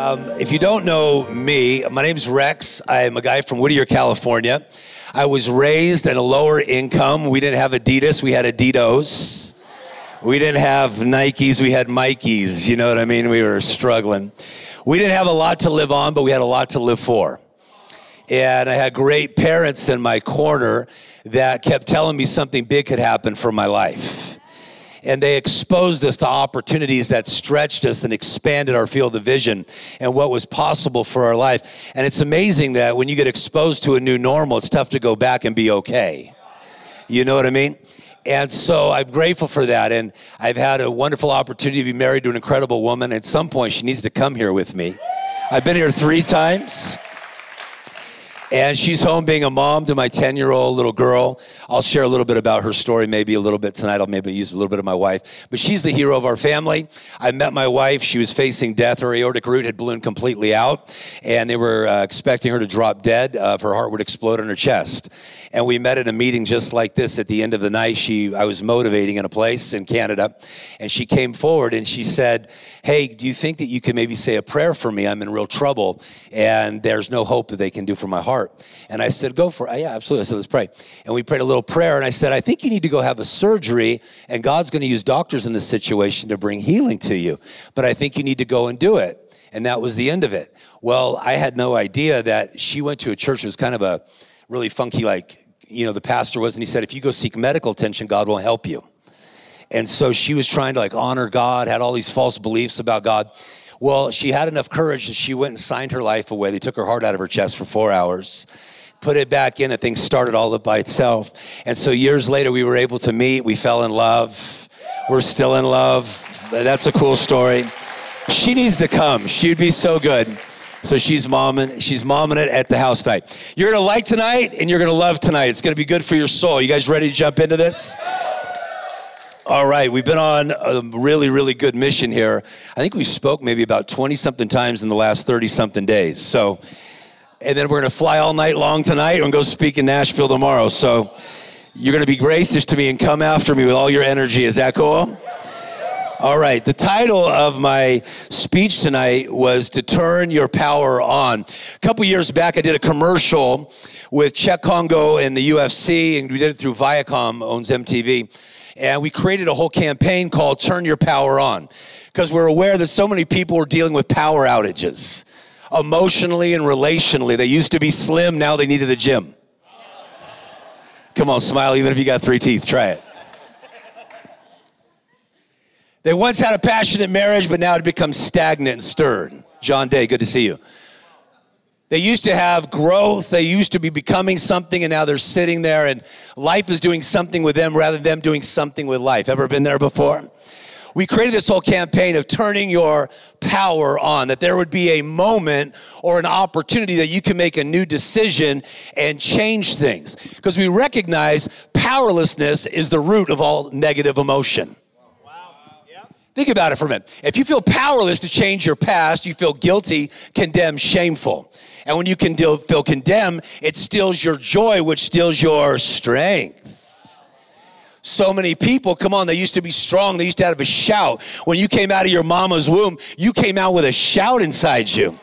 Um, if you don't know me, my name's Rex. I'm a guy from Whittier, California. I was raised in a lower income. We didn't have Adidas, we had Adidas. We didn't have Nikes, we had Mikeys. You know what I mean? We were struggling. We didn't have a lot to live on, but we had a lot to live for. And I had great parents in my corner that kept telling me something big could happen for my life and they exposed us to opportunities that stretched us and expanded our field of vision and what was possible for our life. And it's amazing that when you get exposed to a new normal, it's tough to go back and be okay. You know what I mean? And so I'm grateful for that. And I've had a wonderful opportunity to be married to an incredible woman. At some point, she needs to come here with me. I've been here three times. And she's home being a mom to my 10 year old little girl. I'll share a little bit about her story maybe a little bit tonight. I'll maybe use a little bit of my wife. But she's the hero of our family. I met my wife. She was facing death. Her aortic root had ballooned completely out, and they were uh, expecting her to drop dead. Uh, her heart would explode in her chest and we met at a meeting just like this at the end of the night. She i was motivating in a place in canada. And she came forward and she said hey do you think that you could maybe say a prayer for me? I'm in real trouble and there's no hope that they can do for my heart. And i said go for it. Yeah absolutely. I said let's pray. And we prayed a little prayer and i said i think you need to go have a surgery and god's going to use doctors in this situation to bring healing to you but i think you need to go and do it. And that was the end of it. Well i had no idea that she went to a church that was kind of a really funky, like, you know, the pastor was, and he said, if you go seek medical attention, God will help you. And so she was trying to like honor God, had all these false beliefs about God. Well, she had enough courage that she went and signed her life away. They took her heart out of her chest for four hours, put it back in, and things started all up by itself. And so years later, we were able to meet. We fell in love. We're still in love. That's a cool story. She needs to come. She'd be so good. So she's momming, she's momming it at the house tonight. You're gonna like tonight and you're gonna love tonight. It's gonna be good for your soul. You guys ready to jump into this? All right, we've been on a really, really good mission here. I think we spoke maybe about 20 something times in the last 30 something days. So, and then we're gonna fly all night long tonight and go speak in Nashville tomorrow. So, you're gonna be gracious to me and come after me with all your energy. Is that cool? All right. The title of my speech tonight was to turn your power on. A couple years back, I did a commercial with Cheick Kongo and the UFC, and we did it through Viacom, owns MTV. And we created a whole campaign called Turn Your Power On because we're aware that so many people are dealing with power outages emotionally and relationally. They used to be slim, now they need the gym. Come on, smile, even if you got three teeth. Try it. They once had a passionate marriage, but now it becomes stagnant and stirred. John Day, good to see you. They used to have growth. They used to be becoming something, and now they're sitting there, and life is doing something with them rather than them doing something with life. Ever been there before? We created this whole campaign of turning your power on, that there would be a moment or an opportunity that you can make a new decision and change things. Because we recognize powerlessness is the root of all negative emotion. Think about it for a minute. If you feel powerless to change your past, you feel guilty, condemned, shameful. And when you can feel condemned, it steals your joy, which steals your strength. So many people, come on, they used to be strong. They used to have a shout. When you came out of your mama's womb, you came out with a shout inside you.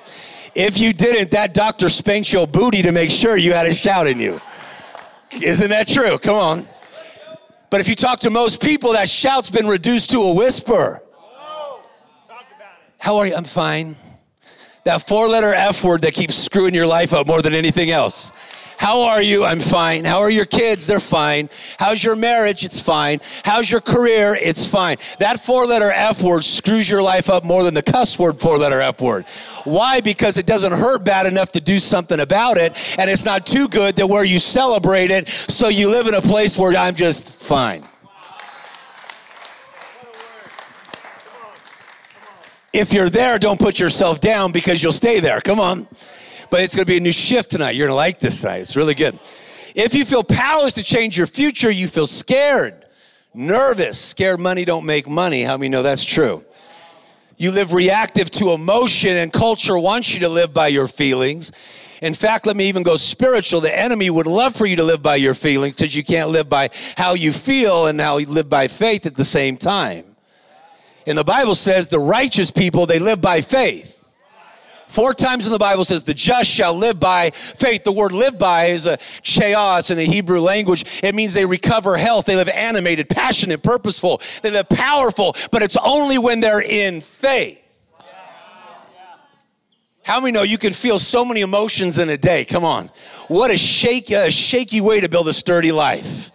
If you didn't, that doctor spanked your booty to make sure you had a shout in you. Isn't that true? Come on. But if you talk to most people, that shout's been reduced to a whisper. How are you? I'm fine. That four letter F word that keeps screwing your life up more than anything else. How are you? I'm fine. How are your kids? They're fine. How's your marriage? It's fine. How's your career? It's fine. That four letter F word screws your life up more than the cuss word four letter F word. Why? Because it doesn't hurt bad enough to do something about it, and it's not too good that where you celebrate it, so you live in a place where I'm just fine. If you're there, don't put yourself down because you'll stay there. Come on. But it's going to be a new shift tonight. You're going to like this tonight. It's really good. If you feel powerless to change your future, you feel scared, nervous. Scared money don't make money. How many know that's true? You live reactive to emotion, and culture wants you to live by your feelings. In fact, let me even go spiritual. The enemy would love for you to live by your feelings because you can't live by how you feel and how you live by faith at the same time. And the Bible says the righteous people, they live by faith. Four times in the Bible says, the just shall live by faith. The word live by is a chaos in the Hebrew language. It means they recover health. They live animated, passionate, purposeful. They live powerful, but it's only when they're in faith. How many know you can feel so many emotions in a day? Come on. What a a shaky way to build a sturdy life.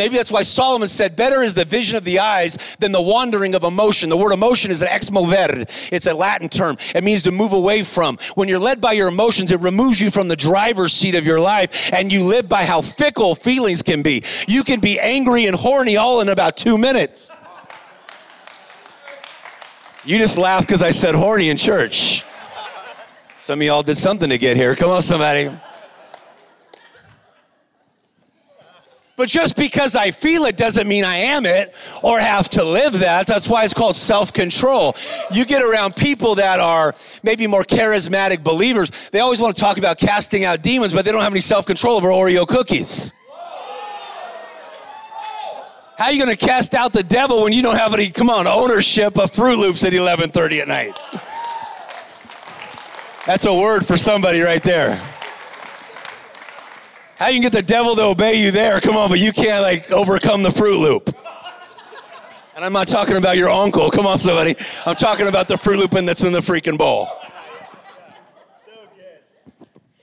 Maybe that's why Solomon said, Better is the vision of the eyes than the wandering of emotion. The word emotion is an ex movere, it's a Latin term. It means to move away from. When you're led by your emotions, it removes you from the driver's seat of your life, and you live by how fickle feelings can be. You can be angry and horny all in about two minutes. You just laughed because I said horny in church. Some of y'all did something to get here. Come on, somebody. But just because I feel it doesn't mean I am it or have to live that. That's why it's called self control. You get around people that are maybe more charismatic believers, they always want to talk about casting out demons, but they don't have any self control over Oreo cookies. How are you going to cast out the devil when you don't have any, come on, ownership of Fruit Loops at 11:30 at night? That's a word for somebody right there. How you can get the devil to obey you there? Come on, but you can't like overcome the Fruit Loop. And I'm not talking about your uncle. Come on, somebody. I'm talking about the Fruit Loop that's in the freaking bowl.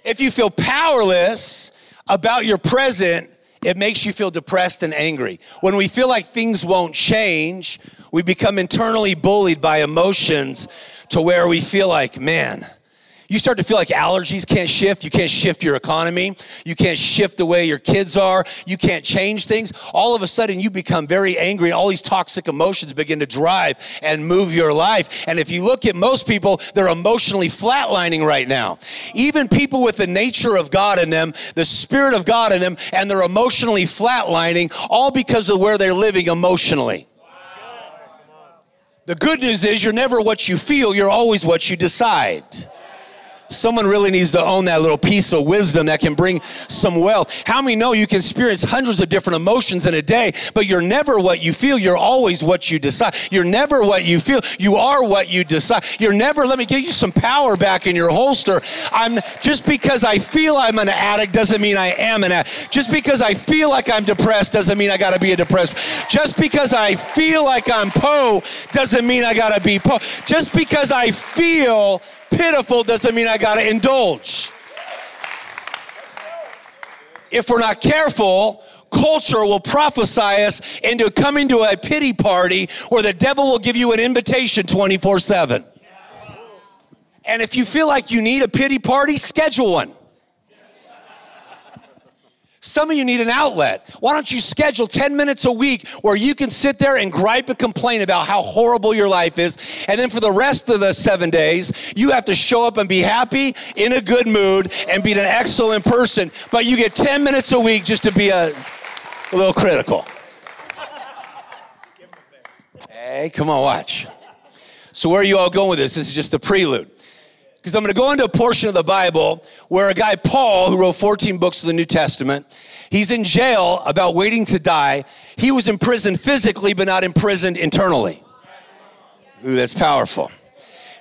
If you feel powerless about your present, it makes you feel depressed and angry. When we feel like things won't change, we become internally bullied by emotions to where we feel like, man, you start to feel like allergies can't shift. You can't shift your economy. You can't shift the way your kids are. You can't change things. All of a sudden, you become very angry, all these toxic emotions begin to drive and move your life. And if you look at most people, they're emotionally flatlining right now. Even people with the nature of God in them, the Spirit of God in them, and they're emotionally flatlining, all because of where they're living emotionally. The good news is you're never what you feel, you're always what you decide. Someone really needs to own that little piece of wisdom that can bring some wealth. How many know you can experience hundreds of different emotions in a day, but you're never what you feel. You're always what you decide. You're never what you feel. You are what you decide. You're never, let me give you some power back in your holster. I'm just because I feel I'm an addict doesn't mean I am an addict. Just because I feel like I'm depressed doesn't mean I got to be a depressed. Just because I feel like I'm Poe doesn't mean I got to be Poe. Just because I feel pitiful doesn't mean I got to indulge. If we're not careful, culture will prophesy us into coming to a pity party where the devil will give you an invitation 24 7. And if you feel like you need a pity party, schedule one. Some of you need an outlet. Why don't you schedule 10 minutes a week where you can sit there and gripe and complain about how horrible your life is. And then for the rest of the seven days, you have to show up and be happy, in a good mood, and be an excellent person. But you get 10 minutes a week just to be a, a little critical. Hey, come on, watch. So, where are you all going with this? This is just a prelude because I'm going to go into a portion of the Bible where a guy, Paul, who wrote 14 books of the New Testament, he's in jail about waiting to die. He was imprisoned physically, but not imprisoned internally. Ooh, that's powerful.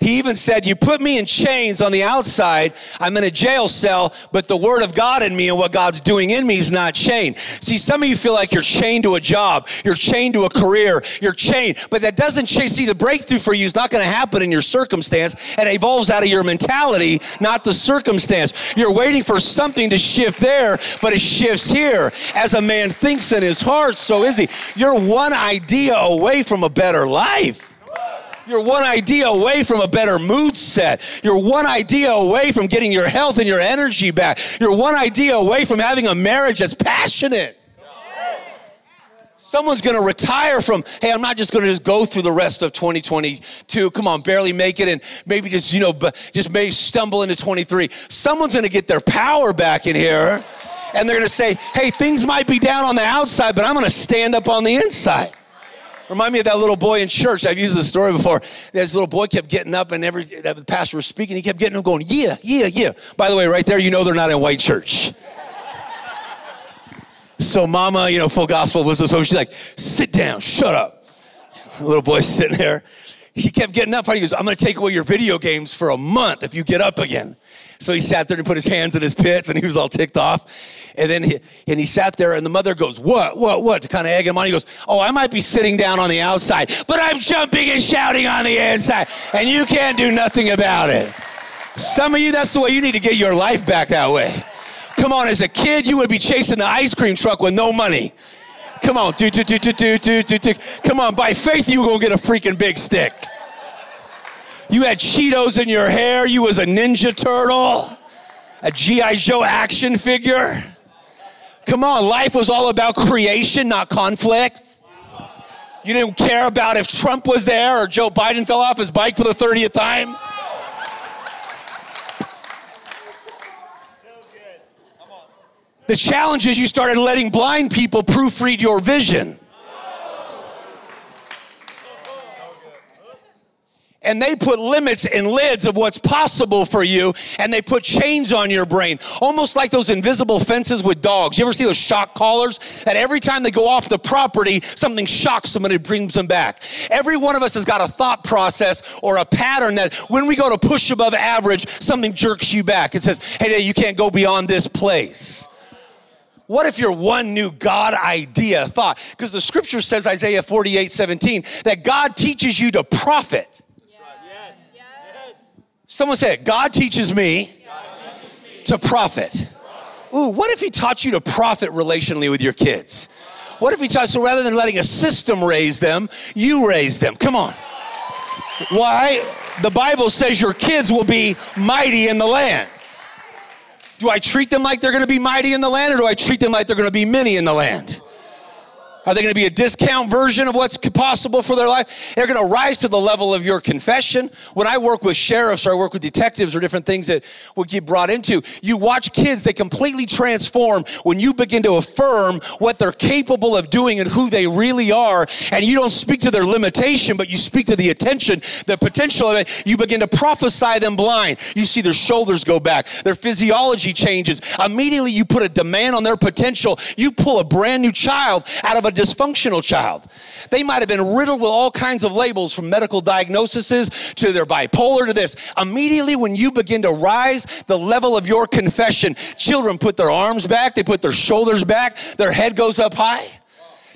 He even said, You put me in chains on the outside. I'm in a jail cell, but the word of God in me and what God's doing in me is not chained. See, some of you feel like you're chained to a job, you're chained to a career, you're chained, but that doesn't change. See, the breakthrough for you is not going to happen in your circumstance it evolves out of your mentality, not the circumstance. You're waiting for something to shift there, but it shifts here. As a man thinks in his heart, so is he. You're one idea away from a better life. You're one idea away from a better mood set. You're one idea away from getting your health and your energy back. You're one idea away from having a marriage that's passionate. Someone's going to retire from, hey, I'm not just going to just go through the rest of 2022. Come on, barely make it and maybe just, you know, just may stumble into 23. Someone's going to get their power back in here and they're going to say, hey, things might be down on the outside, but I'm going to stand up on the inside. Remind me of that little boy in church. I've used this story before. This little boy kept getting up, and every the pastor was speaking, he kept getting up, going, "Yeah, yeah, yeah." By the way, right there, you know they're not in white church. So mama, you know, full gospel was this woman. She's like, sit down, shut up. The little boy sitting there. She kept getting up. He goes, I'm going to take away your video games for a month if you get up again. So he sat there and put his hands in his pits and he was all ticked off. And then he, and he sat there and the mother goes, what, what, what? To kind of egg him on. He goes, oh, I might be sitting down on the outside, but I'm jumping and shouting on the inside and you can't do nothing about it. Some of you, that's the way you need to get your life back that way. Come on, as a kid, you would be chasing the ice cream truck with no money. Come on, do, do, do, do, do, do, do. Come on, by faith, you were gonna get a freaking big stick. You had Cheetos in your hair. You was a Ninja Turtle, a G.I. Joe action figure. Come on, life was all about creation, not conflict. You didn't care about if Trump was there or Joe Biden fell off his bike for the 30th time. The challenge is you started letting blind people proofread your vision. And they put limits and lids of what's possible for you and they put chains on your brain. Almost like those invisible fences with dogs. You ever see those shock collars? That every time they go off the property something shocks them and it brings them back. Every one of us has got a thought process or a pattern that when we go to push above average something jerks you back. It says hey you can't go beyond this place. What if your one new God idea thought? Because the scripture says, Isaiah 48 17, that God teaches you to profit. Someone said, God teaches me, God teaches me to profit. Ooh, what if he taught you to profit relationally with your kids? What if he taught so rather than letting a system raise them, you raise them? Come on. Why? The Bible says your kids will be mighty in the land. Do I treat them like they're going to be mighty in the land or do I treat them like they're going to be many in the land? Are they going to be a discount version of what's possible for their life? They're going to rise to the level of your confession. When I work with sheriffs or I work with detectives or different things that would get brought into, you watch kids, they completely transform when you begin to affirm what they're capable of doing and who they really are. And you don't speak to their limitation, but you speak to the attention, the potential of it. You begin to prophesy them blind. You see their shoulders go back, their physiology changes. Immediately you put a demand on their potential. You pull a brand new child out of a dysfunctional child. They might have been riddled with all kinds of labels from medical diagnoses to their bipolar to this. Immediately, when you begin to rise the level of your confession, children put their arms back, they put their shoulders back, their head goes up high.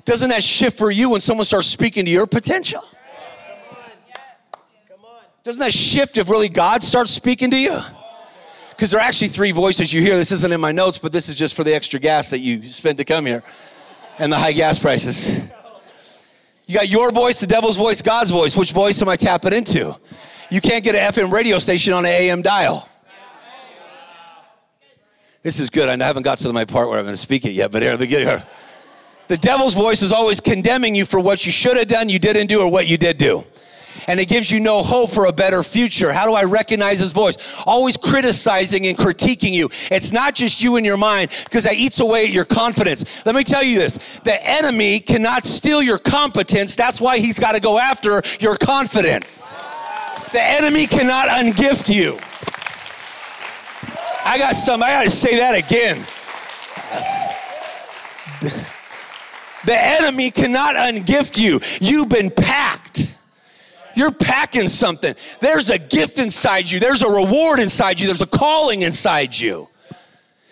Doesn't that shift for you when someone starts speaking to your potential? Doesn't that shift if really God starts speaking to you? Because there are actually three voices you hear. This isn't in my notes, but this is just for the extra gas that you spend to come here and the high gas prices. You got your voice, the devil's voice, God's voice. Which voice am I tapping into? You can't get an FM radio station on an AM dial. This is good. I haven't got to my part where I'm going to speak it yet, but here, here. The devil's voice is always condemning you for what you should have done, you didn't do, or what you did do and it gives you no hope for a better future. How do I recognize his voice? Always criticizing and critiquing you. It's not just you in your mind because that eats away at your confidence. Let me tell you this the enemy cannot steal your competence. That's why he's got to go after your confidence. The enemy cannot ungift you. I got some, I got to say that again. The enemy cannot ungift you. You've been packed. You're packing something. There's a gift inside you, there's a reward inside you, there's a calling inside you.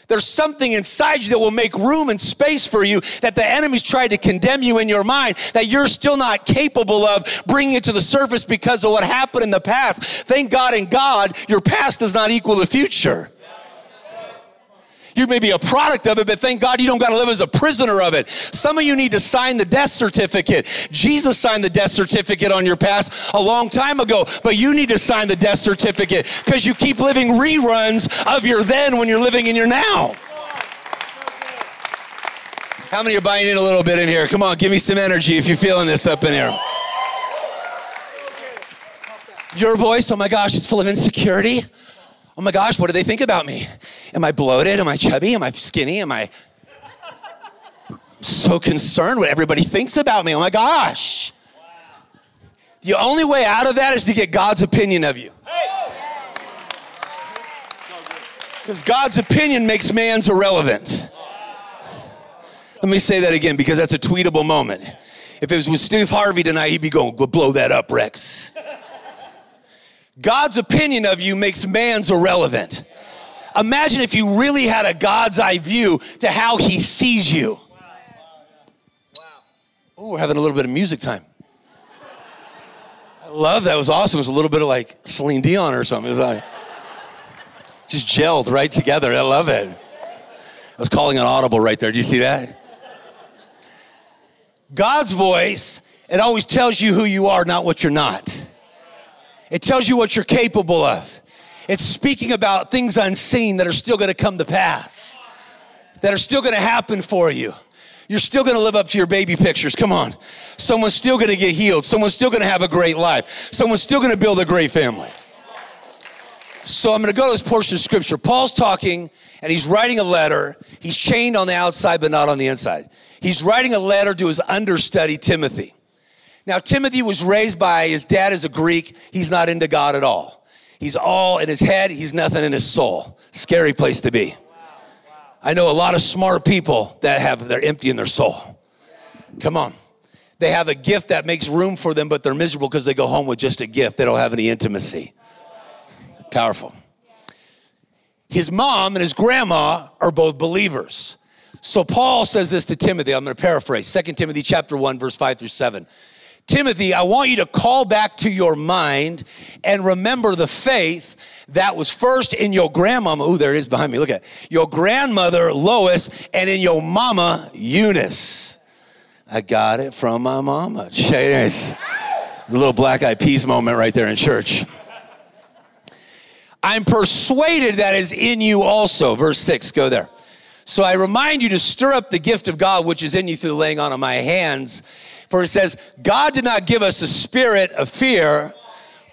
There's something inside you that will make room and space for you that the enemy's tried to condemn you in your mind that you're still not capable of bringing it to the surface because of what happened in the past. Thank God in God, your past does not equal the future. You may be a product of it, but thank God you don't got to live as a prisoner of it. Some of you need to sign the death certificate. Jesus signed the death certificate on your past a long time ago, but you need to sign the death certificate because you keep living reruns of your then when you're living in your now. How many are buying in a little bit in here? Come on, give me some energy if you're feeling this up in here. Your voice, oh my gosh, it's full of insecurity. Oh my gosh, what do they think about me? Am I bloated? Am I chubby? Am I skinny? Am I so concerned what everybody thinks about me? Oh my gosh. The only way out of that is to get God's opinion of you. Because God's opinion makes man's irrelevant. Let me say that again because that's a tweetable moment. If it was with Steve Harvey tonight, he'd be going, go blow that up, Rex. God's opinion of you makes man's irrelevant. Imagine if you really had a God's eye view to how he sees you. Oh, we're having a little bit of music time. I love that. It was awesome. It was a little bit of like Celine Dion or something. It was like just gelled right together. I love it. I was calling an audible right there. Do you see that? God's voice, it always tells you who you are, not what you're not. It tells you what you're capable of. It's speaking about things unseen that are still going to come to pass, that are still going to happen for you. You're still going to live up to your baby pictures. Come on. Someone's still going to get healed. Someone's still going to have a great life. Someone's still going to build a great family. So I'm going to go to this portion of scripture. Paul's talking and he's writing a letter. He's chained on the outside, but not on the inside. He's writing a letter to his understudy, Timothy. Now, Timothy was raised by his dad as a Greek. He's not into God at all. He's all in his head, he's nothing in his soul. Scary place to be. I know a lot of smart people that have, they're empty in their soul. Come on. They have a gift that makes room for them, but they're miserable because they go home with just a gift. They don't have any intimacy. Powerful. His mom and his grandma are both believers. So Paul says this to Timothy. I'm going to paraphrase 2 Timothy chapter 1 verse 5 through 7. Timothy, I want you to call back to your mind and remember the faith that was first in your grandmama. Oh, there it is behind me. Look at it. your grandmother Lois and in your mama Eunice. I got it from my mama. The little black eyed peas moment right there in church. I'm persuaded that is in you also. Verse 6, go there. So I remind you to stir up the gift of God which is in you through the laying on of my hands. For it says, God did not give us a spirit of fear,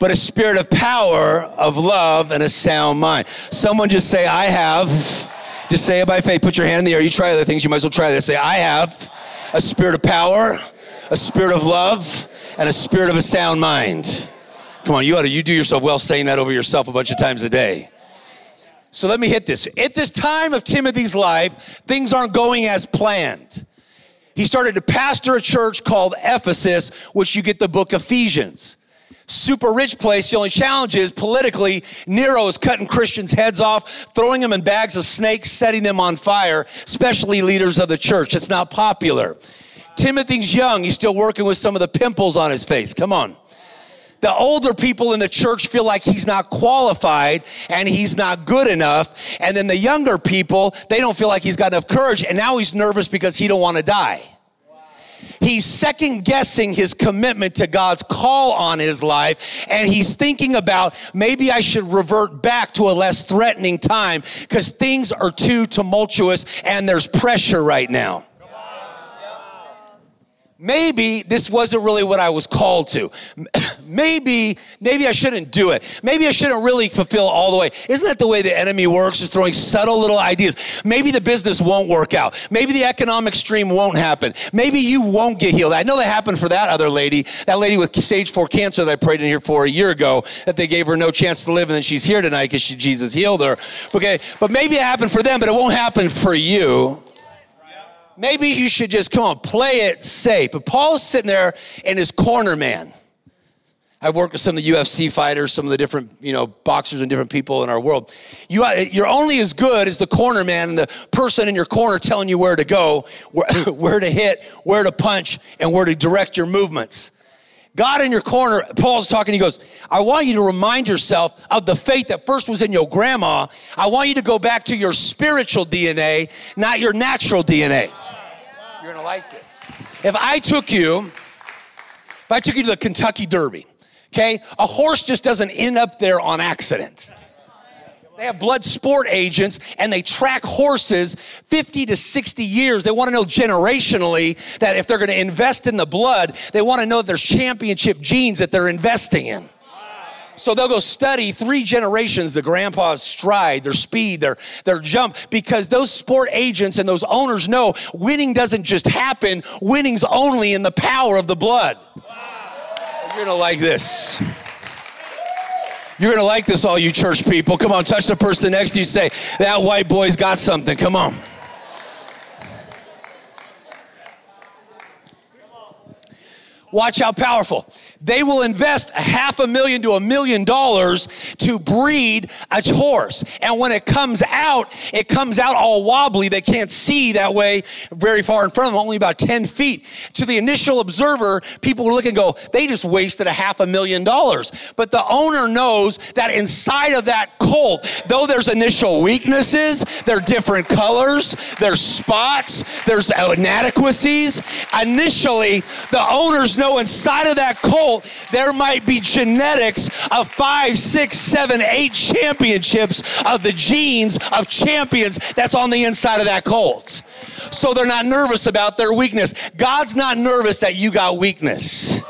but a spirit of power, of love, and a sound mind. Someone just say, I have. Just say it by faith. Put your hand in the air. You try other things, you might as well try this. Say, I have a spirit of power, a spirit of love, and a spirit of a sound mind. Come on, you ought to you do yourself well saying that over yourself a bunch of times a day. So let me hit this. At this time of Timothy's life, things aren't going as planned he started to pastor a church called Ephesus, which you get the book Ephesians. Super rich place. The only challenge is politically, Nero is cutting Christians' heads off, throwing them in bags of snakes, setting them on fire, especially leaders of the church. It's not popular. Timothy's young. He's still working with some of the pimples on his face. Come on the older people in the church feel like he's not qualified and he's not good enough. And then the younger people, they don't feel like he's got enough courage. And now he's nervous because he don't want to die. He's second guessing his commitment to God's call on his life. And he's thinking about maybe I should revert back to a less threatening time because things are too tumultuous and there's pressure right now maybe this wasn't really what I was called to. Maybe, maybe I shouldn't do it. Maybe I shouldn't really fulfill all the way. Isn't that the way the enemy works? Is throwing subtle little ideas. Maybe the business won't work out. Maybe the economic stream won't happen. Maybe you won't get healed. I know that happened for that other lady, that lady with stage four cancer that I prayed in here for a year ago, that they gave her no chance to live, and then she's here tonight because Jesus healed her. Okay, but maybe it happened for them, but it won't happen for you maybe you should just come on, play it safe. But Paul's sitting there in his corner, man. I've worked with some of the UFC fighters, some of the different, you know, boxers and different people in our world. You, uh, you're only as good as the corner man and the person in your corner telling you where to go, where, where to hit, where to punch, and where to direct your movements. God in your corner, Paul's talking, he goes, I want you to remind yourself of the faith that first was in your grandma. I want you to go back to your spiritual DNA, not your natural DNA. You're gonna like this. If I took you, if I took you to the Kentucky Derby, okay, a horse just doesn't end up there on accident. They have bloodstock agents and they track horses 50 to 60 years. They want to know generationally that if they're going to invest in the blood, they want to know there's championship genes that they're investing in. So they'll go study three generations, the grandpa's stride, their speed, their, their jump, because those sport agents and those owners know winning doesn't just happen, winning's only in the power of the blood. You're gonna like this. You're gonna like this, all you church people. Come on, touch the person next to you, say, that white boy's got something. Come on. Watch how powerful. They will invest a half a million to a million dollars to breed a horse. And when it comes out, it comes out all wobbly. They can't see that way very far in front of them, only about 10 feet. To the initial observer, people will look and go, they just wasted a half a million dollars. But the owner knows that inside of that colt, though there's initial weaknesses, there are different colors, there's spots, there's inadequacies. Initially, the owners know inside of that colt there might be genetics of five, six, seven, eight championships of the genes of champions that's on the inside of that colt. So they're not nervous about their weakness. God's not nervous that you got weakness.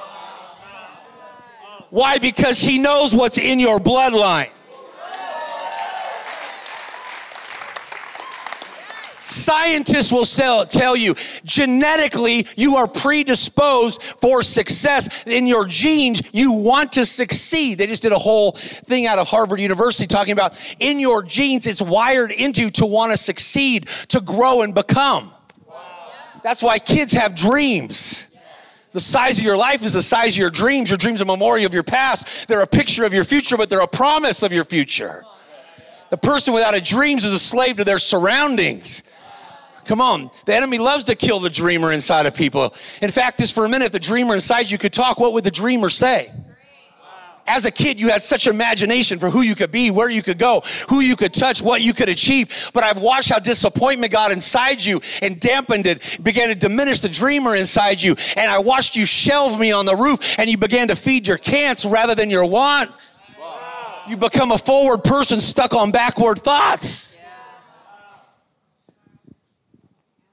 Why? Because He knows what's in your bloodline. Scientists will tell you genetically you are predisposed for success. In your genes, you want to succeed. They just did a whole thing out of Harvard University talking about in your genes, it's wired into to want to succeed, to grow and become. That's why kids have dreams. The size of your life is the size of your dreams. Your dreams are a memorial of your past. They're a picture of your future, but they're a promise of your future. The person without a dreams is a slave to their surroundings. Come on. The enemy loves to kill the dreamer inside of people. In fact, just for a minute, if the dreamer inside you could talk, what would the dreamer say? As a kid, you had such imagination for who you could be, where you could go, who you could touch, what you could achieve. But I've watched how disappointment got inside you and dampened it, began to diminish the dreamer inside you. And I watched you shelve me on the roof and you began to feed your cants rather than your wants. You become a forward person stuck on backward thoughts.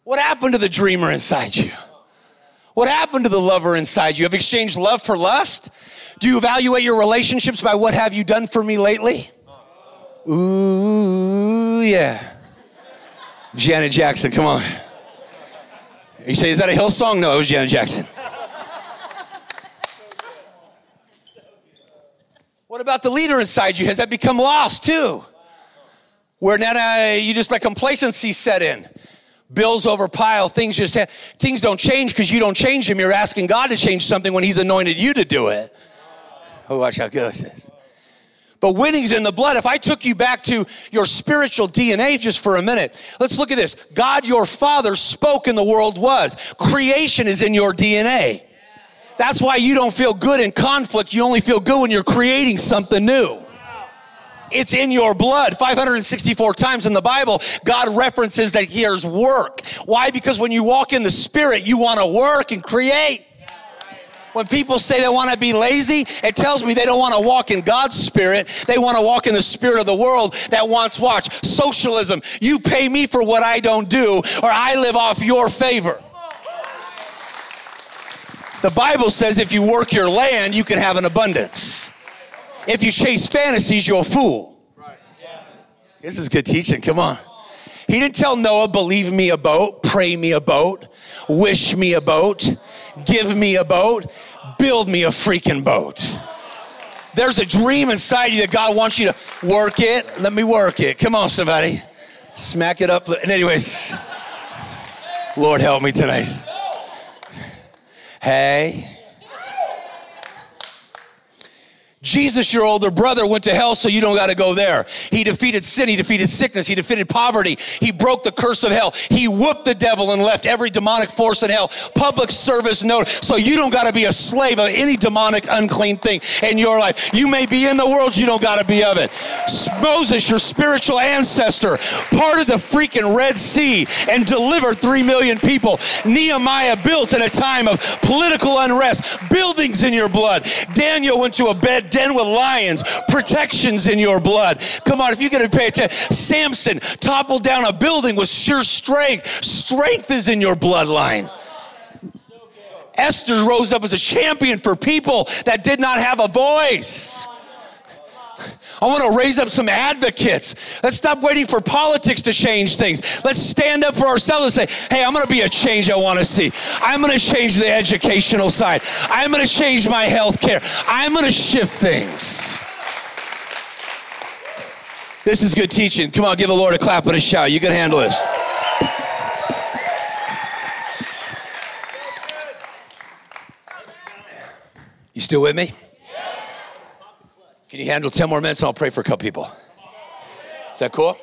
What happened to the dreamer inside you? What happened to the lover inside you? Have exchanged love for lust? Do you evaluate your relationships by what have you done for me lately? Ooh, yeah. Janet Jackson, come on. You say, is that a Hillsong? No, it was Janet Jackson. What about the leader inside you? Has that become lost too? Where now you just let complacency set in bills over pile things just ha- things don't change because you don't change them you're asking god to change something when he's anointed you to do it. Oh watch how good this is but winning's in the blood. If i took you back to your spiritual dna just for a minute let's look at this. God your father spoke and the world was. Creation is in your dna that's why you don't feel good in conflict. You only feel good when you're creating something new it's in your blood. 564 times in the Bible, God references that here's work. Why? Because when you walk in the Spirit, you want to work and create. When people say they want to be lazy, it tells me they don't want to walk in God's spirit. They want to walk in the spirit of the world that wants, watch, socialism. You pay me for what I don't do, or I live off your favor. The Bible says if you work your land, you can have an abundance. If you chase fantasies, you're a fool. This is good teaching. Come on. He didn't tell Noah, believe me a boat, pray me a boat, wish me a boat, give me a boat, build me a freaking boat. There's a dream inside you that God wants you to work it. Let me work it. Come on, somebody. Smack it up. And, anyways, Lord help me tonight. Hey. Jesus, your older brother, went to hell so you don't got to go there. He defeated sin, he defeated sickness, he defeated poverty, he broke the curse of hell, he whooped the devil and left every demonic force in hell. Public service note, so you don't got to be a slave of any demonic unclean thing in your life. You may be in the world, you don't got to be of it. Moses, your spiritual ancestor, parted the freaking Red Sea and delivered three million people. Nehemiah built in a time of political unrest, buildings in your blood. Daniel went to a bed den with lions, protections in your blood. Come on, if you're going to pay attention. Samson toppled down a building with sheer strength. Strength is in your bloodline. Esther rose up as a champion for people that did not have a voice. I want to raise up some advocates. Let's stop waiting for politics to change things. Let's stand up for ourselves and say, hey, I'm going to be a change I want to see. I'm going to change the educational side. I'm going to change my health care. I'm going to shift things. This is good teaching. Come on, give the Lord a clap and a shout. You can handle this. You still with me? Can you handle 10 more minutes? I'll pray for a couple people. Is that cool?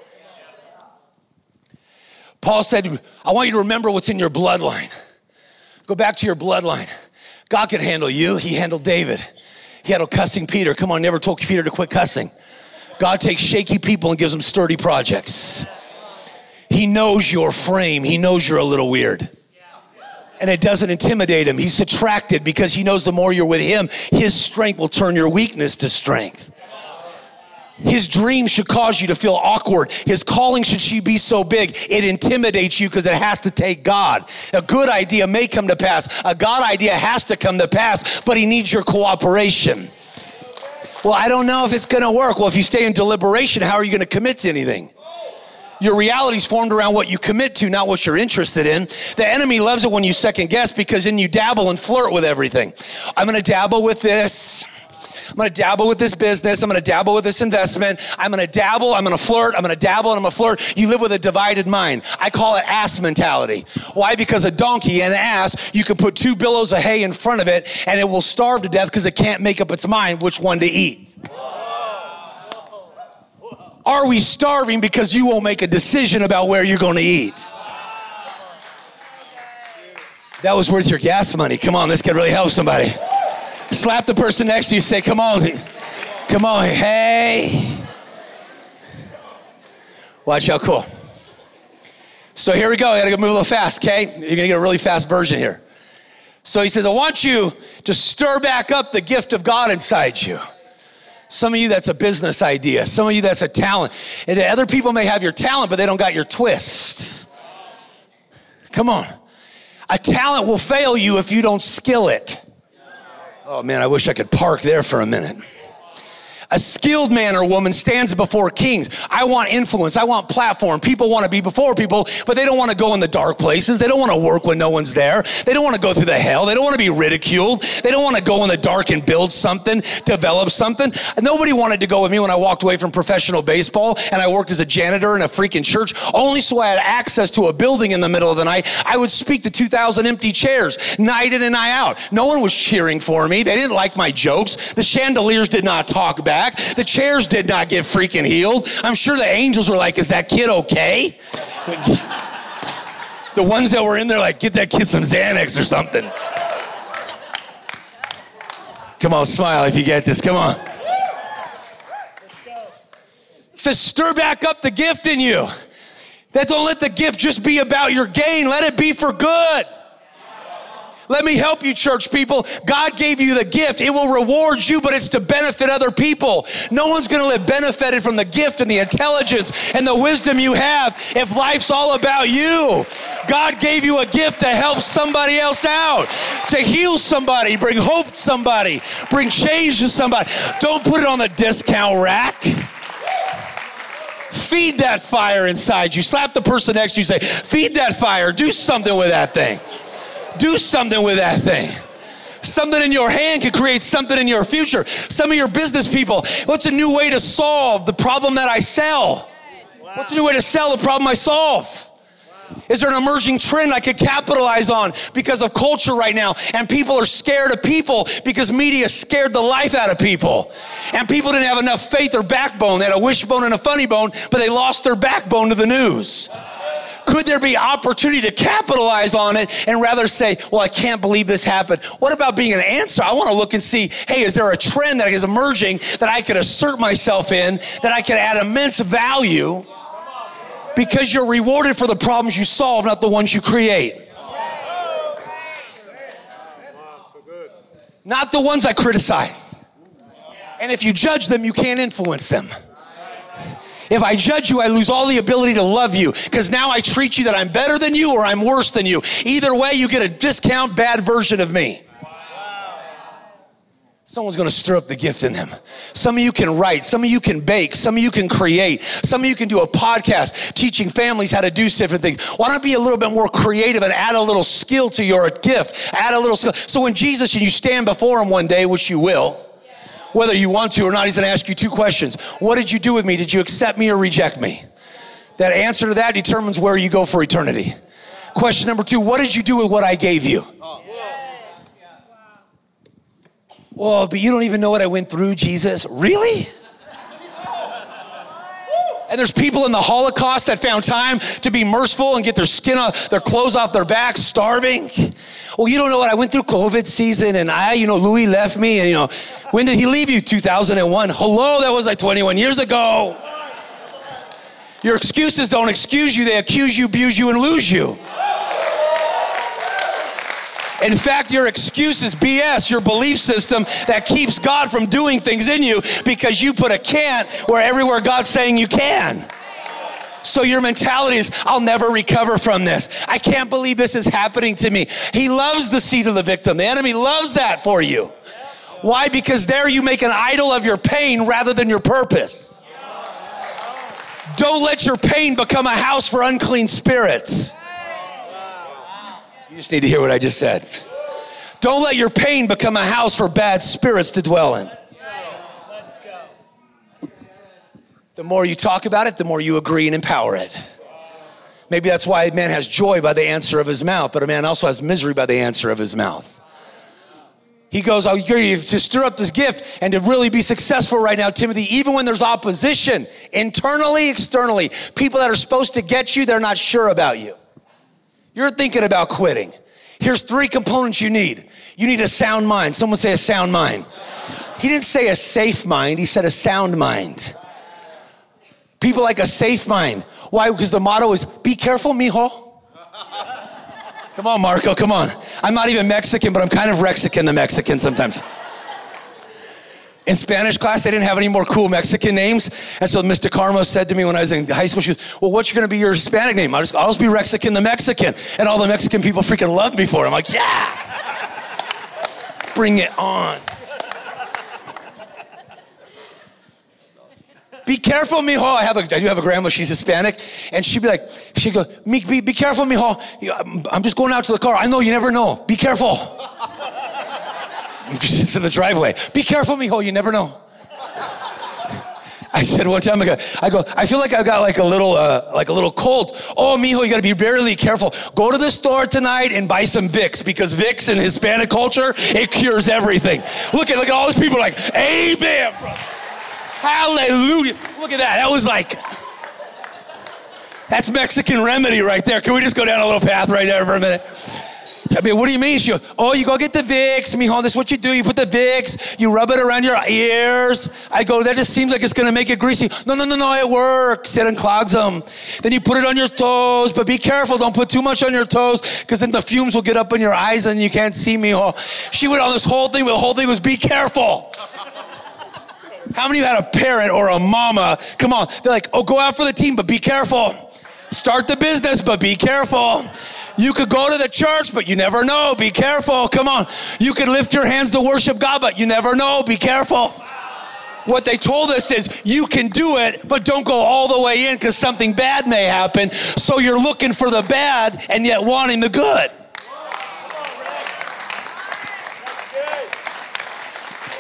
Paul said, I want you to remember what's in your bloodline. Go back to your bloodline. God could handle you. He handled David. He handled cussing Peter. Come on, never told Peter to quit cussing. God takes shaky people and gives them sturdy projects. He knows your frame. He knows you're a little weird and it doesn't intimidate him. He's attracted because he knows the more you're with him, his strength will turn your weakness to strength. His dream should cause you to feel awkward. His calling should she be so big, it intimidates you because it has to take God. A good idea may come to pass. A God idea has to come to pass, but he needs your cooperation. Well, I don't know if it's going to work. Well, if you stay in deliberation, how are you going to commit to anything? Your reality is formed around what you commit to, not what you're interested in. The enemy loves it when you second guess because then you dabble and flirt with everything. I'm going to dabble with this. I'm gonna dabble with this business. I'm gonna dabble with this investment. I'm gonna dabble. I'm gonna flirt. I'm gonna dabble and I'm gonna flirt. You live with a divided mind. I call it ass mentality. Why? Because a donkey and an ass, you can put two billows of hay in front of it and it will starve to death because it can't make up its mind which one to eat. Are we starving because you won't make a decision about where you're going to eat? That was worth your gas money. Come on, this could really help somebody. Slap the person next to you, say, Come on, come on, hey. Watch how cool. So here we go. I gotta move a little fast, okay? You're gonna get a really fast version here. So he says, I want you to stir back up the gift of God inside you. Some of you, that's a business idea. Some of you, that's a talent. And other people may have your talent, but they don't got your twist. Come on. A talent will fail you if you don't skill it. Oh man, I wish I could park there for a minute. A skilled man or woman stands before kings. I want influence. I want platform. People want to be before people, but they don't want to go in the dark places. They don't want to work when no one's there. They don't want to go through the hell. They don't want to be ridiculed. They don't want to go in the dark and build something, develop something. Nobody wanted to go with me when I walked away from professional baseball and I worked as a janitor in a freaking church, only so I had access to a building in the middle of the night. I would speak to 2,000 empty chairs night in and night out. No one was cheering for me. They didn't like my jokes. The chandeliers did not talk back back. The chairs did not get freaking healed. I'm sure the angels were like, Is that kid okay? the ones that were in there, like, Get that kid some Xanax or something. Come on, smile if you get this. Come on. He says, Stir back up the gift in you. That don't let the gift just be about your gain, let it be for good. Let me help you, church people. God gave you the gift. It will reward you, but it's to benefit other people. No one's going to live benefited from the gift and the intelligence and the wisdom you have if life's all about you. God gave you a gift to help somebody else out, to heal somebody, bring hope to somebody, bring change to somebody. Don't put it on the discount rack. Feed that fire inside you. Slap the person next to you, say, Feed that fire. Do something with that thing. Do something with that thing. Something in your hand can create something in your future. Some of your business people, what's a new way to solve the problem that I sell? What's a new way to sell the problem I solve? Is there an emerging trend I could capitalize on because of culture right now? And people are scared of people because media scared the life out of people. And people didn't have enough faith or backbone. They had a wishbone and a funny bone, but they lost their backbone to the news. Could there be opportunity to capitalize on it and rather say, well, I can't believe this happened? What about being an answer? I want to look and see, hey, is there a trend that is emerging that I could assert myself in, that I could add immense value? Because you're rewarded for the problems you solve, not the ones you create. Not the ones I criticize. And if you judge them, you can't influence them. If I judge you, I lose all the ability to love you because now I treat you that I'm better than you or I'm worse than you. Either way, you get a discount bad version of me. Someone's gonna stir up the gift in them. Some of you can write, some of you can bake, some of you can create, some of you can do a podcast teaching families how to do different things. Why not be a little bit more creative and add a little skill to your gift? Add a little skill. So when Jesus and you stand before him one day, which you will, whether you want to or not, he's gonna ask you two questions. What did you do with me? Did you accept me or reject me? That answer to that determines where you go for eternity. Question number two, what did you do with what I gave you? Well, but you don't even know what I went through, Jesus. Really? And there's people in the Holocaust that found time to be merciful and get their skin off, their clothes off their back, starving. Well, you don't know what I went through COVID season and I, you know, Louis left me and, you know, when did he leave you? 2001. Hello, that was like 21 years ago. Your excuses don't excuse you, they accuse you, abuse you, and lose you. In fact, your excuse is BS, your belief system that keeps God from doing things in you because you put a can't where everywhere God's saying you can. So your mentality is, I'll never recover from this. I can't believe this is happening to me. He loves the seed of the victim. The enemy loves that for you. Why? Because there you make an idol of your pain rather than your purpose. Don't let your pain become a house for unclean spirits. You just need to hear what I just said. Don't let your pain become a house for bad spirits to dwell in. Let's go. The more you talk about it, the more you agree and empower it. Maybe that's why a man has joy by the answer of his mouth, but a man also has misery by the answer of his mouth. He goes, Oh, you to stir up this gift and to really be successful right now, Timothy, even when there's opposition, internally, externally, people that are supposed to get you, they're not sure about you. You're thinking about quitting. Here's three components you need. You need a sound mind. Someone say a sound mind. He didn't say a safe mind, he said a sound mind. People like a safe mind. Why? Because the motto is be careful, mijo. Come on, Marco, come on. I'm not even Mexican, but I'm kind of Rexican the Mexican sometimes in Spanish class, they didn't have any more cool Mexican names. And so Mr. Carmo said to me when I was in high school, she goes, Well, what's going to be your Hispanic name? I'll just, I'll just be Rexican the Mexican. And all the Mexican people freaking loved me for it. I'm like, Yeah, bring it on. Be careful, mijo. I have a, I do have a grandma. She's Hispanic, and she'd be like, she'd go, be, be careful, mijo. I'm just going out to the car. I know you never know. Be careful. It's in the driveway. Be careful, mijo, you never know. I said one time, ago, I go, I feel like I got like a little, uh, like a little cold. Oh, mijo, you got to be really careful. Go to the store tonight and buy some Vicks because Vicks in Hispanic culture it cures everything. Look at look at all these people like, Amen, bro. Hallelujah. Look at that. That was like, that's Mexican remedy right there. Can we just go down a little path right there for a minute? I mean, what do you mean? She goes, oh, you go get the Vicks. Mijo, this is what you do. You put the Vicks, you rub it around your ears. I go, that just seems like it's going to make it greasy. No, no, no, no, it works. It unclogs them. Then you put it on your toes, but be careful. Don't put too much on your toes because then the fumes will get up in your eyes and you can't see Mijo. She went on this whole thing, but the whole thing was be careful. How many of you had a parent or a mama? Come on. They're like, oh, go out for the team, but be careful. Start the business, but be careful. You could go to the church, but you never know. Be careful. Come on. You could lift your hands to worship God, but you never know. Be careful. What they told us is you can do it, but don't go all the way in because something bad may happen. So you're looking for the bad and yet wanting the good.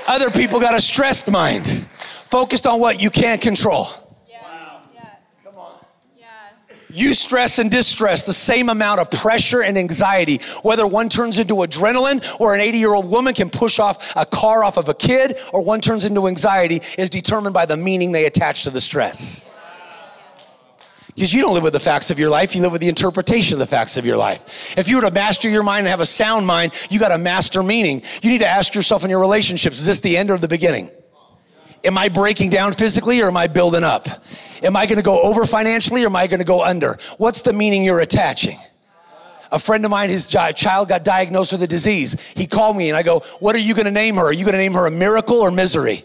Other people got a stressed mind, focused on what you can't control. You stress and distress the same amount of pressure and anxiety. Whether one turns into adrenaline or an 80 year old woman can push off a car off of a kid or one turns into anxiety is determined by the meaning they attach to the stress. Because you don't live with the facts of your life, you live with the interpretation of the facts of your life. If you were to master your mind and have a sound mind, you got to master meaning. You need to ask yourself in your relationships is this the end or the beginning? Am I breaking down physically or am I building up? Am I going to go over financially or am I going to go under? What's the meaning you're attaching? A friend of mine, his child got diagnosed with a disease. He called me and I go, What are you going to name her? Are you going to name her a miracle or misery?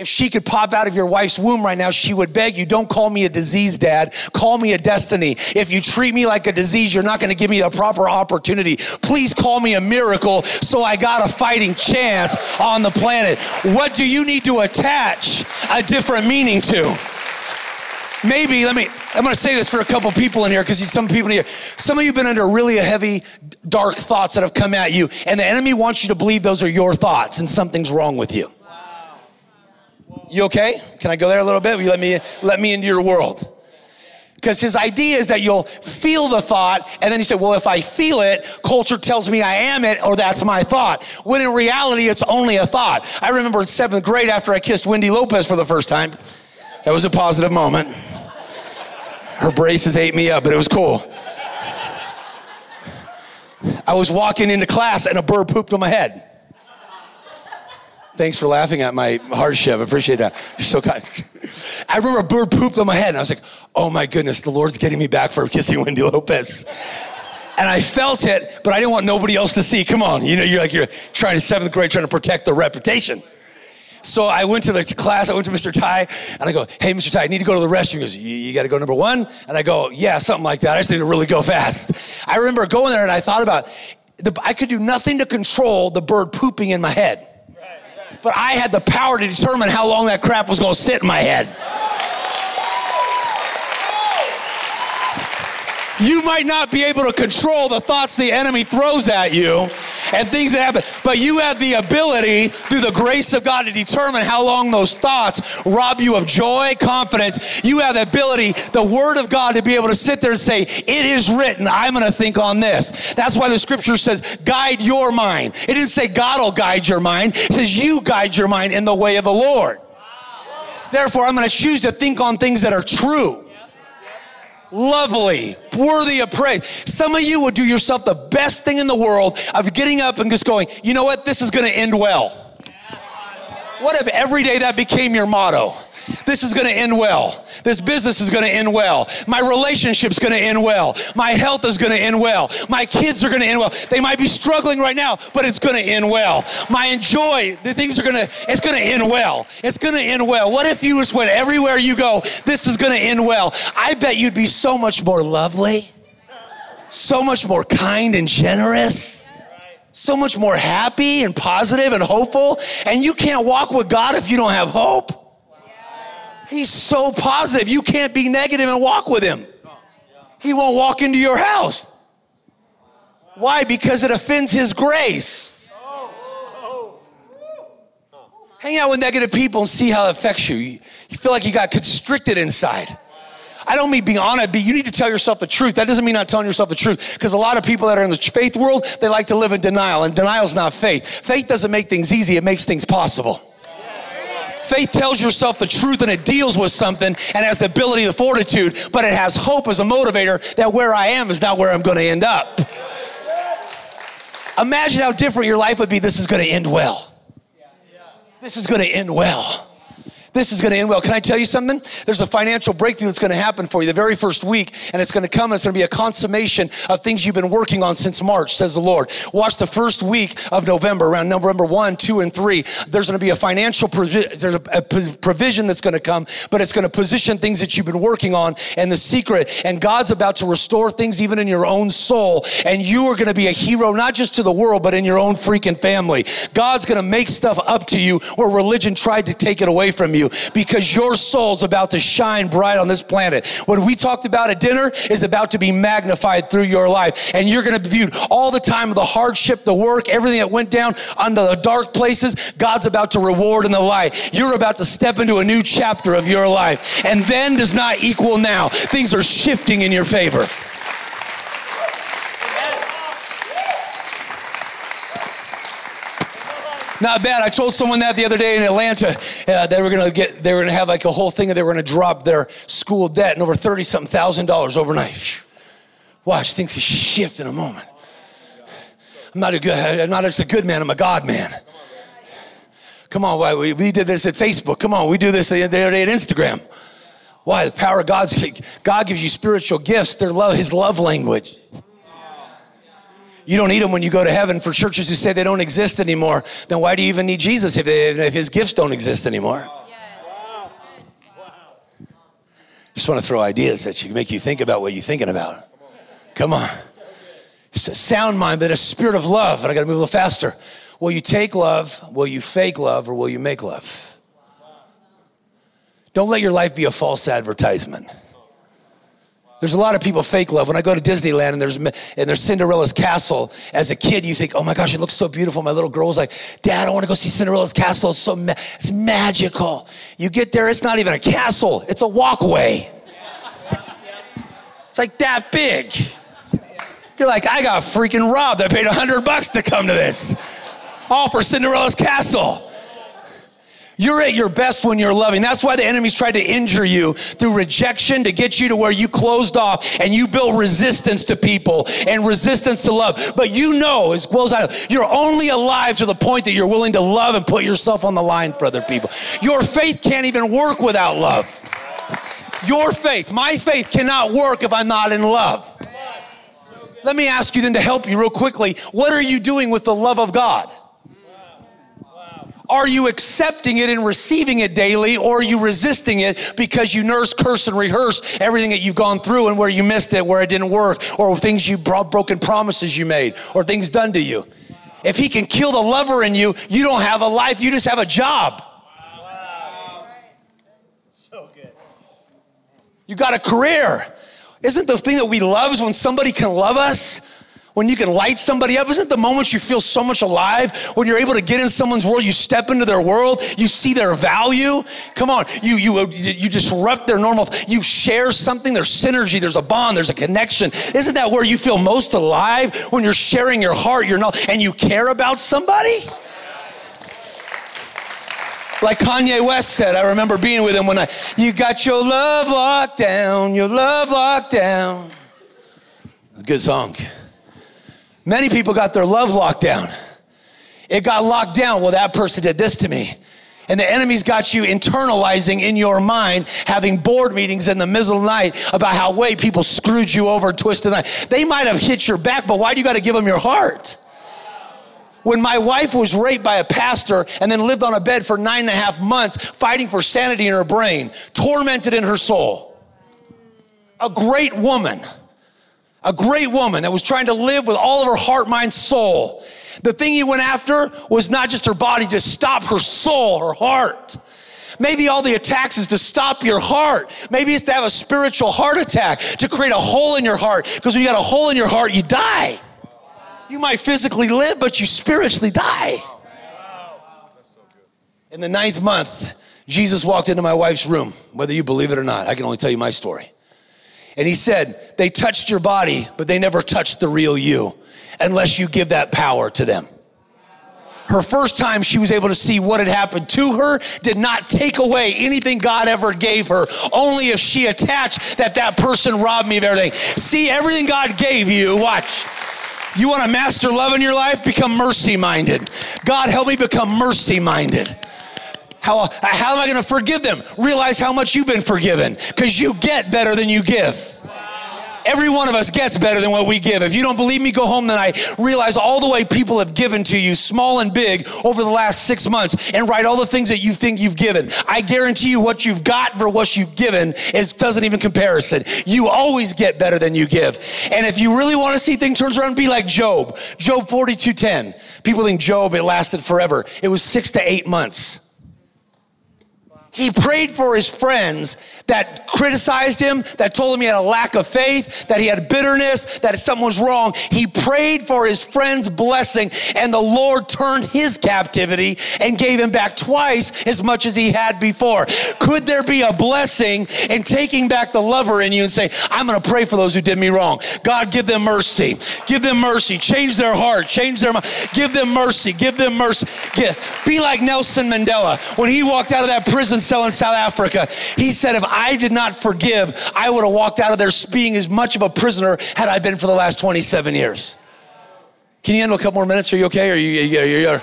If she could pop out of your wife's womb right now, she would beg you, don't call me a disease, dad. Call me a destiny. If you treat me like a disease, you're not going to give me a proper opportunity. Please call me a miracle so I got a fighting chance on the planet. What do you need to attach a different meaning to? Maybe, let me, I'm gonna say this for a couple people in here because some people here, some of you have been under really a heavy, dark thoughts that have come at you, and the enemy wants you to believe those are your thoughts and something's wrong with you. You okay? Can I go there a little bit? Will you let me let me into your world? Because his idea is that you'll feel the thought, and then you say, Well, if I feel it, culture tells me I am it, or that's my thought. When in reality, it's only a thought. I remember in seventh grade after I kissed Wendy Lopez for the first time. That was a positive moment. Her braces ate me up, but it was cool. I was walking into class and a bird pooped on my head. Thanks for laughing at my hardship. I appreciate that. You're so kind. I remember a bird pooped on my head, and I was like, oh my goodness, the Lord's getting me back for kissing Wendy Lopez. And I felt it, but I didn't want nobody else to see. Come on, you know, you're like, you're trying to seventh grade, trying to protect the reputation. So I went to the class, I went to Mr. Ty, and I go, hey, Mr. Ty, I need to go to the restroom. He goes, you, you got to go number one? And I go, yeah, something like that. I just need to really go fast. I remember going there and I thought about, the, I could do nothing to control the bird pooping in my head but I had the power to determine how long that crap was going to sit in my head. You might not be able to control the thoughts the enemy throws at you and things that happen, but you have the ability through the grace of God to determine how long those thoughts rob you of joy, confidence. You have the ability, the word of God, to be able to sit there and say, It is written, I'm going to think on this. That's why the scripture says, Guide your mind. It didn't say God will guide your mind, it says, You guide your mind in the way of the Lord. Therefore, I'm going to choose to think on things that are true lovely, worthy of praise. Some of you would do yourself the best thing in the world of getting up and just going, you know what, this is going to end well. What if every day that became your motto? This is going to end well. This business is going to end well. My relationship's going to end well. My health is going to end well. My kids are going to end well. They might be struggling right now, but it's going to end well. My enjoy, the things are going to, it's going to end well. It's going to end well. What if you just went everywhere you go, this is going to end well? I bet you'd be so much more lovely, so much more kind and generous so much more happy and positive and hopeful. And you can't walk with God if you don't have hope. He's so positive. You can't be negative and walk with him. He won't walk into your house. Why? Because it offends his grace. Hang out with negative people and see how it affects you. You feel like you got constricted inside. I don't mean being honest, but you need to tell yourself the truth. That doesn't mean not telling yourself the truth, because a lot of people that are in the faith world, they like to live in denial, and denial is not faith. Faith doesn't make things easy, it makes things possible. Faith tells yourself the truth and it deals with something and has the ability, the fortitude, but it has hope as a motivator that where I am is not where I'm going to end up. Imagine how different your life would be. This is going to end well. This is going to end well this is going to end well. Can I tell you something? There's a financial breakthrough that's going to happen for you the very first week, and it's going to come. It's going to be a consummation of things you've been working on since March, says the Lord. Watch the first week of November, around November 1, 2, and 3. There's going to be a financial provi- there's a provision that's going to come, but it's going to position things that you've been working on and the secret. And God's about to restore things even in your own soul. And you are going to be a hero, not just to the world, but in your own freaking family. God's going to make stuff up to you where religion tried to take it away from you you because your soul's about to shine bright on this planet. What we talked about at dinner is about to be magnified through your life. And you're going to be viewed all the time of the hardship, the work, everything that went down under the dark places. God's about to reward in the light. You're about to step into a new chapter of your life. And then does not equal now. Things are shifting in your favor. Not bad. I told someone that the other day in Atlanta. Uh, they were gonna get, they were gonna have like a whole thing that they were gonna drop their school debt and over thirty something thousand dollars overnight. Watch things can shift in a moment. I'm not a good. I'm not just a good man. I'm a God man. Come on, why we, we did this at Facebook. Come on, we do this the other day at Instagram. Why? The power of God's God gives you spiritual gifts. They're love, His love language. You don't need them when you go to heaven. For churches who say they don't exist anymore, then why do you even need Jesus if, they, if his gifts don't exist anymore? Just want to throw ideas that you, make you think about what you're thinking about. Come on. It's a sound mind, but a spirit of love. And I got to move a little faster. Will you take love? Will you fake love? Or will you make love? Don't let your life be a false advertisement. There's a lot of people fake love. When I go to Disneyland and there's and there's Cinderella's castle, as a kid you think, oh my gosh, it looks so beautiful. My little girl's like, Dad, I want to go see Cinderella's castle. It's so ma- it's magical. You get there, it's not even a castle. It's a walkway. It's like that big. You're like, I got freaking robbed. I paid a hundred bucks to come to this, all for Cinderella's castle. You're at your best when you're loving. That's why the enemy's tried to injure you through rejection to get you to where you closed off and you build resistance to people and resistance to love. But you know, as well as I know, you're only alive to the point that you're willing to love and put yourself on the line for other people. Your faith can't even work without love. Your faith, my faith cannot work if I'm not in love. Let me ask you then to help you real quickly. What are you doing with the love of God? Are you accepting it and receiving it daily, or are you resisting it because you nurse, curse, and rehearse everything that you've gone through and where you missed it, where it didn't work, or things you brought, broken promises you made, or things done to you? If he can kill the lover in you, you don't have a life, you just have a job. Wow. So good. You got a career. Isn't the thing that we love is when somebody can love us? When you can light somebody up? Isn't the moments you feel so much alive when you're able to get in someone's world? You step into their world, you see their value. Come on, you you you disrupt their normal. You share something. There's synergy. There's a bond. There's a connection. Isn't that where you feel most alive when you're sharing your heart, your know, and you care about somebody? Like Kanye West said, I remember being with him when I, you got your love locked down, your love locked down. Good song. Many people got their love locked down. It got locked down. Well, that person did this to me. And the enemy's got you internalizing in your mind, having board meetings in the middle of the night about how way people screwed you over, twisted. The they might have hit your back, but why do you got to give them your heart? When my wife was raped by a pastor and then lived on a bed for nine and a half months, fighting for sanity in her brain, tormented in her soul. A great woman a great woman that was trying to live with all of her heart, mind, soul. The thing he went after was not just her body, to stop her soul, her heart. Maybe all the attacks is to stop your heart. Maybe it's to have a spiritual heart attack, to create a hole in your heart. Because when you got a hole in your heart, you die. You might physically live, but you spiritually die. In the ninth month, Jesus walked into my wife's room, whether you believe it or not. I can only tell you my story. And he said, They touched your body, but they never touched the real you unless you give that power to them. Her first time she was able to see what had happened to her did not take away anything God ever gave her, only if she attached that that person robbed me of everything. See, everything God gave you, watch. You want to master love in your life? Become mercy minded. God, help me become mercy minded. How, how am I going to forgive them? Realize how much you've been forgiven because you get better than you give. Every one of us gets better than what we give. If you don't believe me, go home tonight. Realize all the way people have given to you, small and big, over the last six months, and write all the things that you think you've given. I guarantee you, what you've got for what you've given is doesn't even comparison. You always get better than you give. And if you really want to see things turn around, be like Job. Job 42:10. People think Job it lasted forever. It was six to eight months. He prayed for his friends that criticized him, that told him he had a lack of faith, that he had bitterness, that something was wrong. He prayed for his friend's blessing, and the Lord turned his captivity and gave him back twice as much as he had before. Could there be a blessing in taking back the lover in you and say, I'm going to pray for those who did me wrong? God, give them mercy. Give them mercy. Change their heart. Change their mind. Give them mercy. Give them mercy. Be like Nelson Mandela when he walked out of that prison cell in South Africa. He said, if I did not forgive, I would have walked out of there being as much of a prisoner had I been for the last 27 years. Can you handle a couple more minutes? Are you okay? Are you, you, you, you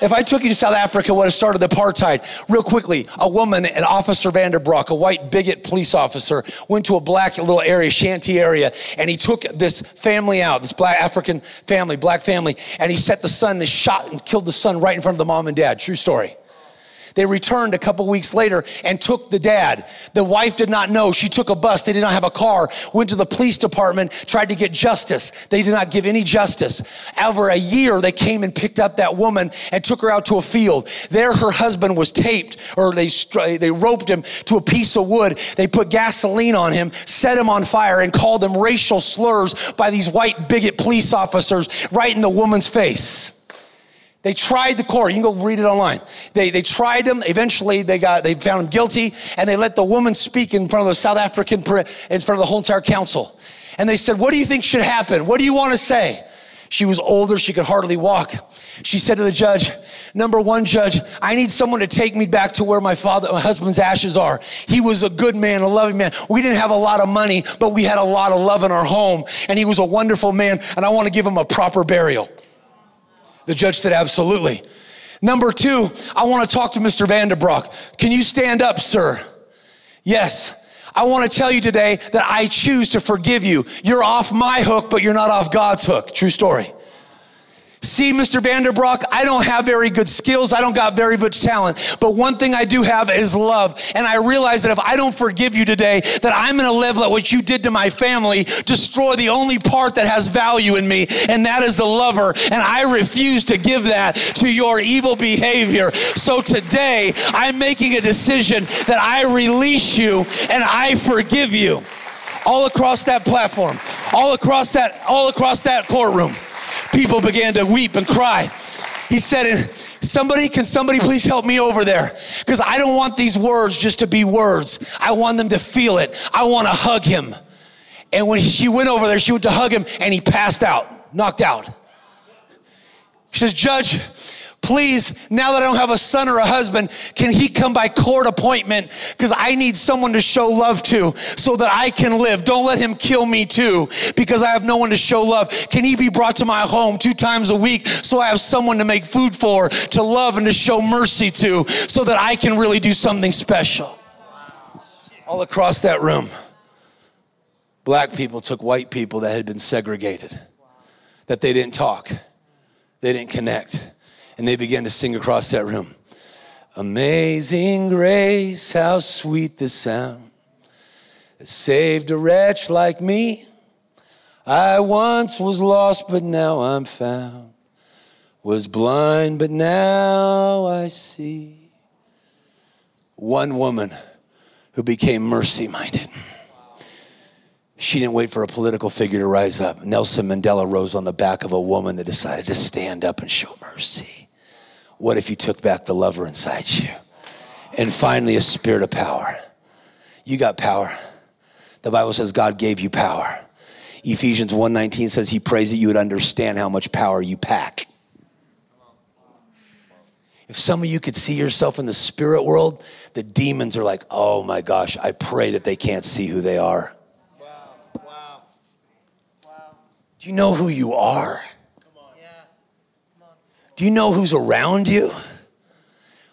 if I took you to South Africa, what have started the apartheid, real quickly, a woman, an officer Vanderbroek, a white bigot police officer, went to a black little area, shanty area, and he took this family out, this black African family, black family, and he set the son, they shot and killed the son right in front of the mom and dad. True story. They returned a couple weeks later and took the dad. The wife did not know. She took a bus. They did not have a car. Went to the police department, tried to get justice. They did not give any justice. Over a year, they came and picked up that woman and took her out to a field. There, her husband was taped, or they they roped him to a piece of wood. They put gasoline on him, set him on fire, and called him racial slurs by these white bigot police officers right in the woman's face. They tried the court. You can go read it online. They, they tried him. Eventually, they got they found him guilty, and they let the woman speak in front of the South African, in front of the whole entire council. And they said, "What do you think should happen? What do you want to say?" She was older. She could hardly walk. She said to the judge, Number one, judge, I need someone to take me back to where my father, my husband's ashes are. He was a good man, a loving man. We didn't have a lot of money, but we had a lot of love in our home. And he was a wonderful man, and I want to give him a proper burial. The judge said, Absolutely. Number two, I want to talk to Mr. Vanderbroek. Can you stand up, sir? Yes. I want to tell you today that I choose to forgive you. You're off my hook, but you're not off God's hook. True story. See, Mr. Vanderbroek, I don't have very good skills. I don't got very much talent. But one thing I do have is love. And I realize that if I don't forgive you today, that I'm going to live like what you did to my family, destroy the only part that has value in me, and that is the lover. And I refuse to give that to your evil behavior. So today, I'm making a decision that I release you and I forgive you. All across that platform, all across that, all across that courtroom people began to weep and cry. He said, Somebody, can somebody please help me over there? Because I don't want these words just to be words. I want them to feel it. I want to hug him. And when she went over there, she went to hug him and he passed out, knocked out. She says, Judge, please, now that I don't have a son or a husband, can he come by court appointment? Because I need someone to show love to so that I can live. Don't let him kill me too because I have no one to show love. Can he be brought to my home two times a week so I have someone to make food for, to love and to show mercy to so that I can really do something special? All across that room, black people took white people that had been segregated, that they didn't talk, they didn't connect and they began to sing across that room. Amazing grace, how sweet the sound that saved a wretch like me. I once was lost, but now I'm found. Was blind, but now I see. One woman who became mercy minded. She didn't wait for a political figure to rise up. Nelson Mandela rose on the back of a woman that decided to stand up and show mercy. What if you took back the lover inside you? And finally, a spirit of power. You got power. The Bible says God gave you power. Ephesians 1:19 says he prays that you would understand how much power you pack. If some of you could see yourself in the spirit world, the demons are like, "Oh my gosh, I pray that they can't see who they are." Wow. Wow. Wow. Do you know who you are? Do you know who's around you?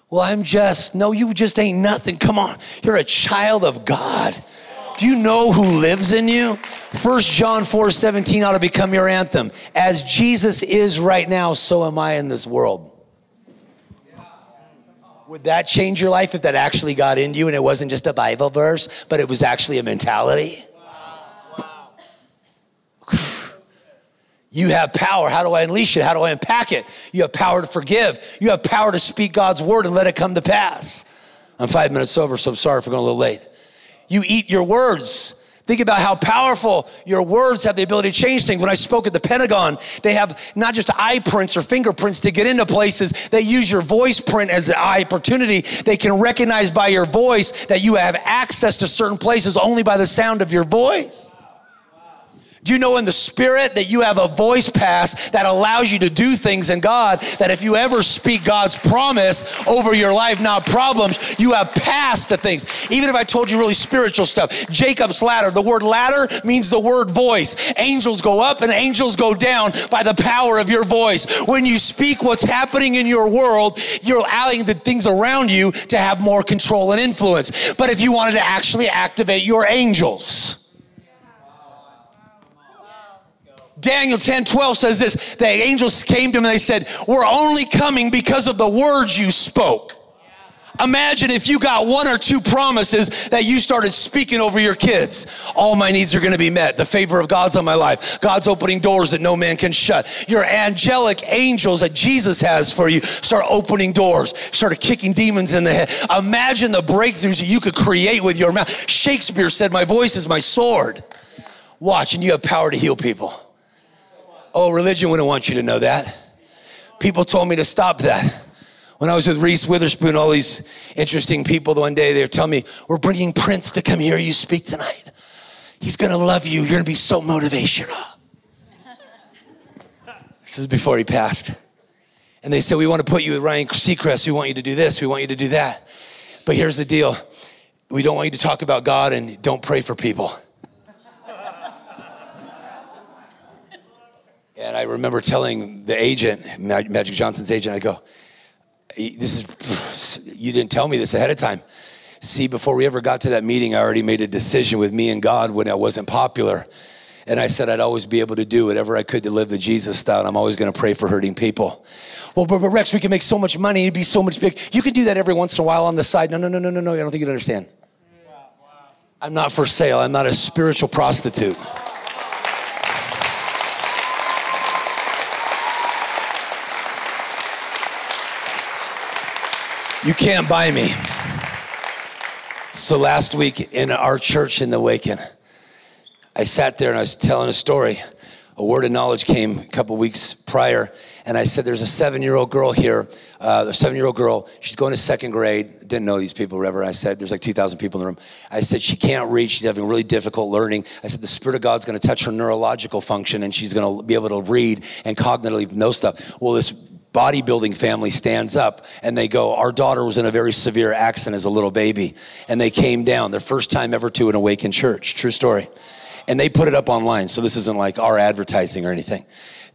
Well, I'm just, no, you just ain't nothing. Come on. You're a child of God. Do you know who lives in you? 1 John 4 17 ought to become your anthem. As Jesus is right now, so am I in this world. Would that change your life if that actually got into you and it wasn't just a Bible verse, but it was actually a mentality? You have power. How do I unleash it? How do I unpack it? You have power to forgive. You have power to speak God's word and let it come to pass. I'm five minutes over, so I'm sorry for going a little late. You eat your words. Think about how powerful your words have the ability to change things. When I spoke at the Pentagon, they have not just eye prints or fingerprints to get into places, they use your voice print as an opportunity. They can recognize by your voice that you have access to certain places only by the sound of your voice. Do you know in the spirit that you have a voice pass that allows you to do things in God? That if you ever speak God's promise over your life, not problems, you have passed to things. Even if I told you really spiritual stuff, Jacob's ladder, the word ladder means the word voice. Angels go up and angels go down by the power of your voice. When you speak what's happening in your world, you're allowing the things around you to have more control and influence. But if you wanted to actually activate your angels, Daniel 10 12 says this the angels came to him and they said, We're only coming because of the words you spoke. Imagine if you got one or two promises that you started speaking over your kids. All my needs are going to be met. The favor of God's on my life. God's opening doors that no man can shut. Your angelic angels that Jesus has for you start opening doors, start kicking demons in the head. Imagine the breakthroughs that you could create with your mouth. Shakespeare said, My voice is my sword. Watch, and you have power to heal people. Oh, religion wouldn't want you to know that. People told me to stop that. When I was with Reese Witherspoon, all these interesting people, the one day they were telling me, We're bringing Prince to come hear you speak tonight. He's gonna love you. You're gonna be so motivational. this is before he passed. And they said, We want to put you with Ryan Seacrest. We want you to do this. We want you to do that. But here's the deal we don't want you to talk about God and don't pray for people. And I remember telling the agent, Magic Johnson's agent, I go, this is, you didn't tell me this ahead of time. See, before we ever got to that meeting, I already made a decision with me and God when I wasn't popular. And I said I'd always be able to do whatever I could to live the Jesus style. And I'm always going to pray for hurting people. Well, but, but Rex, we can make so much money. It'd be so much big. You can do that every once in a while on the side. No, no, no, no, no, no. I don't think you understand. I'm not for sale. I'm not a spiritual prostitute. You can't buy me. So last week in our church in the Waken, I sat there and I was telling a story. A word of knowledge came a couple weeks prior, and I said, There's a seven year old girl here, uh, a seven year old girl. She's going to second grade. Didn't know these people, whatever. I said, There's like 2,000 people in the room. I said, She can't read. She's having really difficult learning. I said, The Spirit of God's going to touch her neurological function, and she's going to be able to read and cognitively know stuff. Well, this bodybuilding family stands up and they go, Our daughter was in a very severe accident as a little baby. And they came down, their first time ever to an awakened church. True story. And they put it up online. So this isn't like our advertising or anything.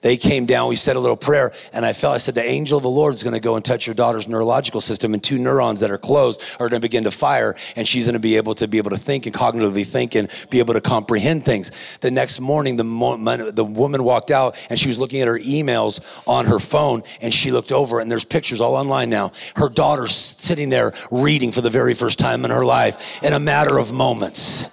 They came down, we said a little prayer, and I felt, I said, the angel of the Lord is going to go and touch your daughter's neurological system, and two neurons that are closed are going to begin to fire, and she's going to be able to be able to think and cognitively think and be able to comprehend things. The next morning, the, the woman walked out, and she was looking at her emails on her phone, and she looked over, and there's pictures all online now. Her daughter's sitting there reading for the very first time in her life in a matter of moments.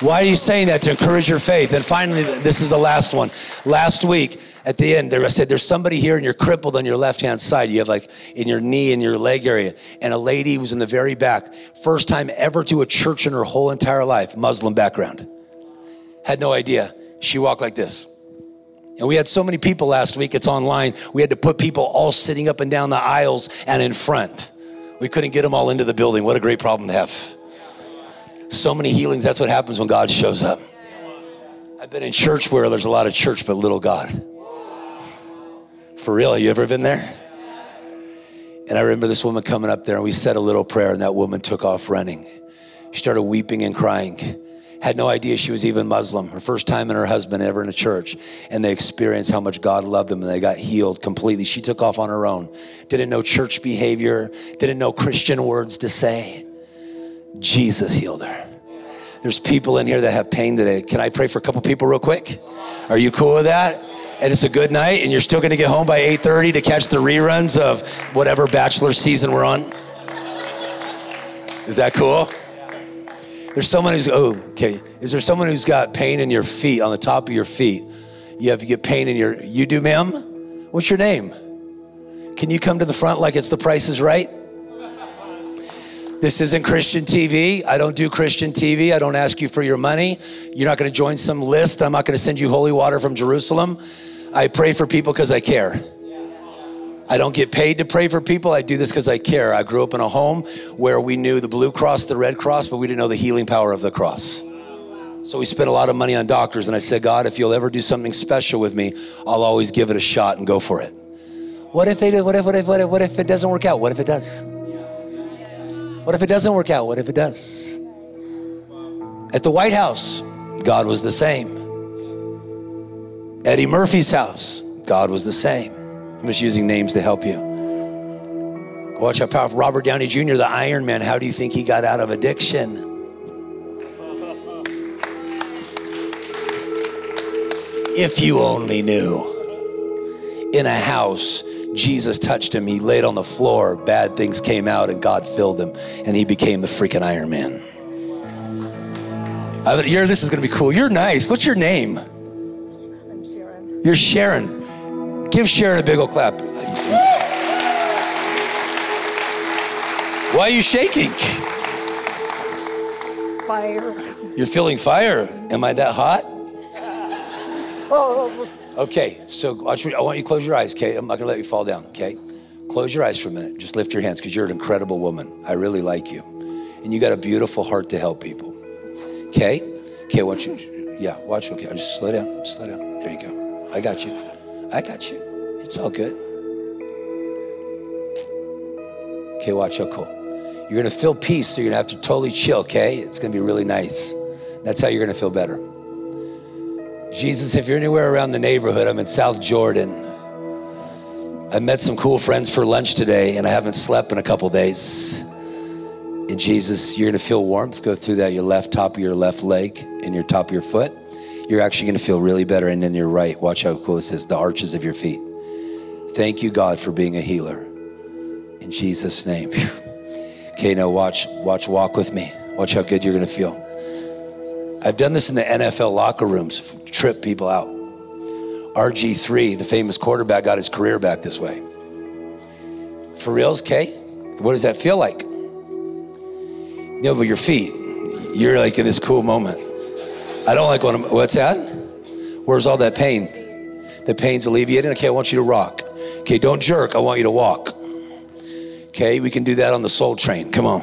Why are you saying that? To encourage your faith. And finally, this is the last one. Last week, at the end, there I said, There's somebody here and you're crippled on your left hand side. You have like in your knee and your leg area. And a lady was in the very back, first time ever to a church in her whole entire life, Muslim background. Had no idea. She walked like this. And we had so many people last week, it's online. We had to put people all sitting up and down the aisles and in front. We couldn't get them all into the building. What a great problem to have. So many healings. That's what happens when God shows up. I've been in church where there's a lot of church, but little God. For real, you ever been there? And I remember this woman coming up there, and we said a little prayer, and that woman took off running. She started weeping and crying. Had no idea she was even Muslim. Her first time and her husband ever in a church, and they experienced how much God loved them, and they got healed completely. She took off on her own. Didn't know church behavior, didn't know Christian words to say. Jesus healed her. There's people in here that have pain today. Can I pray for a couple people real quick? Are you cool with that? And it's a good night, and you're still going to get home by 8:30 to catch the reruns of whatever bachelor season we're on. Is that cool? There's someone who's oh okay. Is there someone who's got pain in your feet on the top of your feet? You have you get pain in your. You do, ma'am. What's your name? Can you come to the front like it's the Price is Right? This isn't Christian TV. I don't do Christian TV. I don't ask you for your money. You're not going to join some list. I'm not going to send you holy water from Jerusalem. I pray for people because I care. I don't get paid to pray for people. I do this because I care. I grew up in a home where we knew the Blue Cross, the Red Cross, but we didn't know the healing power of the cross. So we spent a lot of money on doctors, and I said, God, if you'll ever do something special with me, I'll always give it a shot and go for it. What if they? What if, what if, what if, what if it doesn't work out? What if it does? What if it doesn't work out? What if it does? At the White House, God was the same. Eddie Murphy's house, God was the same. I'm just using names to help you. Watch how powerful. Robert Downey Jr., the Iron Man, how do you think he got out of addiction? If you only knew. In a house Jesus touched him. He laid on the floor. Bad things came out, and God filled him, and he became the freaking Iron Man. I, you're, this is going to be cool. You're nice. What's your name? I'm Sharon. You're Sharon. Give Sharon a big old clap. Why are you shaking? Fire. You're feeling fire. Am I that hot? Oh, Okay, so I want you to close your eyes, okay? I'm not gonna let you fall down, okay? Close your eyes for a minute. Just lift your hands because you're an incredible woman. I really like you. And you got a beautiful heart to help people. Okay? Okay, watch you, yeah, watch, okay. Just slow down, slow down. There you go. I got you. I got you. It's all good. Okay, watch how cool. You're gonna feel peace, so you're gonna have to totally chill, okay? It's gonna be really nice. That's how you're gonna feel better. Jesus, if you're anywhere around the neighborhood, I'm in South Jordan. I met some cool friends for lunch today, and I haven't slept in a couple days. And Jesus, you're gonna feel warmth go through that your left top of your left leg and your top of your foot. You're actually gonna feel really better, and then your right. Watch how cool this is the arches of your feet. Thank you, God, for being a healer. In Jesus' name. Okay, now watch, watch, walk with me. Watch how good you're gonna feel. I've done this in the NFL locker rooms, trip people out. RG3, the famous quarterback, got his career back this way. For reals, Kay? What does that feel like? No, but your feet, you're like in this cool moment. I don't like what I'm, what's that? Where's all that pain? The pain's alleviated. Okay, I want you to rock. Okay, don't jerk. I want you to walk. Okay, we can do that on the soul train. Come on.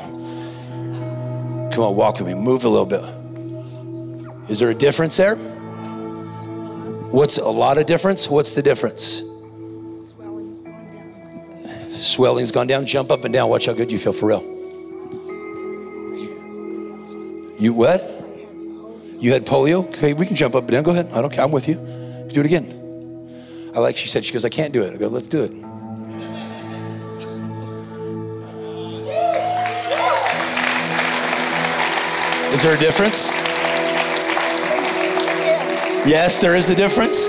Come on, walk with me. Move a little bit. Is there a difference there? What's a lot of difference? What's the difference? swelling's going down. Swelling's gone down. Jump up and down. Watch how good you feel for real. You what? You had polio? Okay, we can jump up and down. Go ahead. I don't care. I'm with you. Do it again. I like she said, she goes, I can't do it. I go, let's do it. Is there a difference? Yes, there is a difference.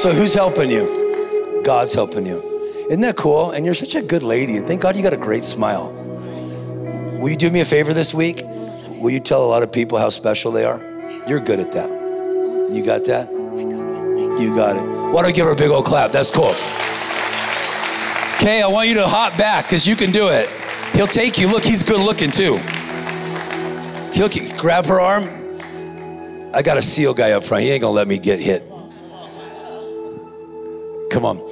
So who's helping you? God's helping you. Isn't that cool? And you're such a good lady. And thank God you got a great smile. Will you do me a favor this week? Will you tell a lot of people how special they are? You're good at that. You got that? You got it. Why don't we give her a big old clap? That's cool. Okay, I want you to hop back because you can do it. He'll take you. Look, he's good looking too. He'll grab her arm. I got a SEAL guy up front. He ain't gonna let me get hit. Come on.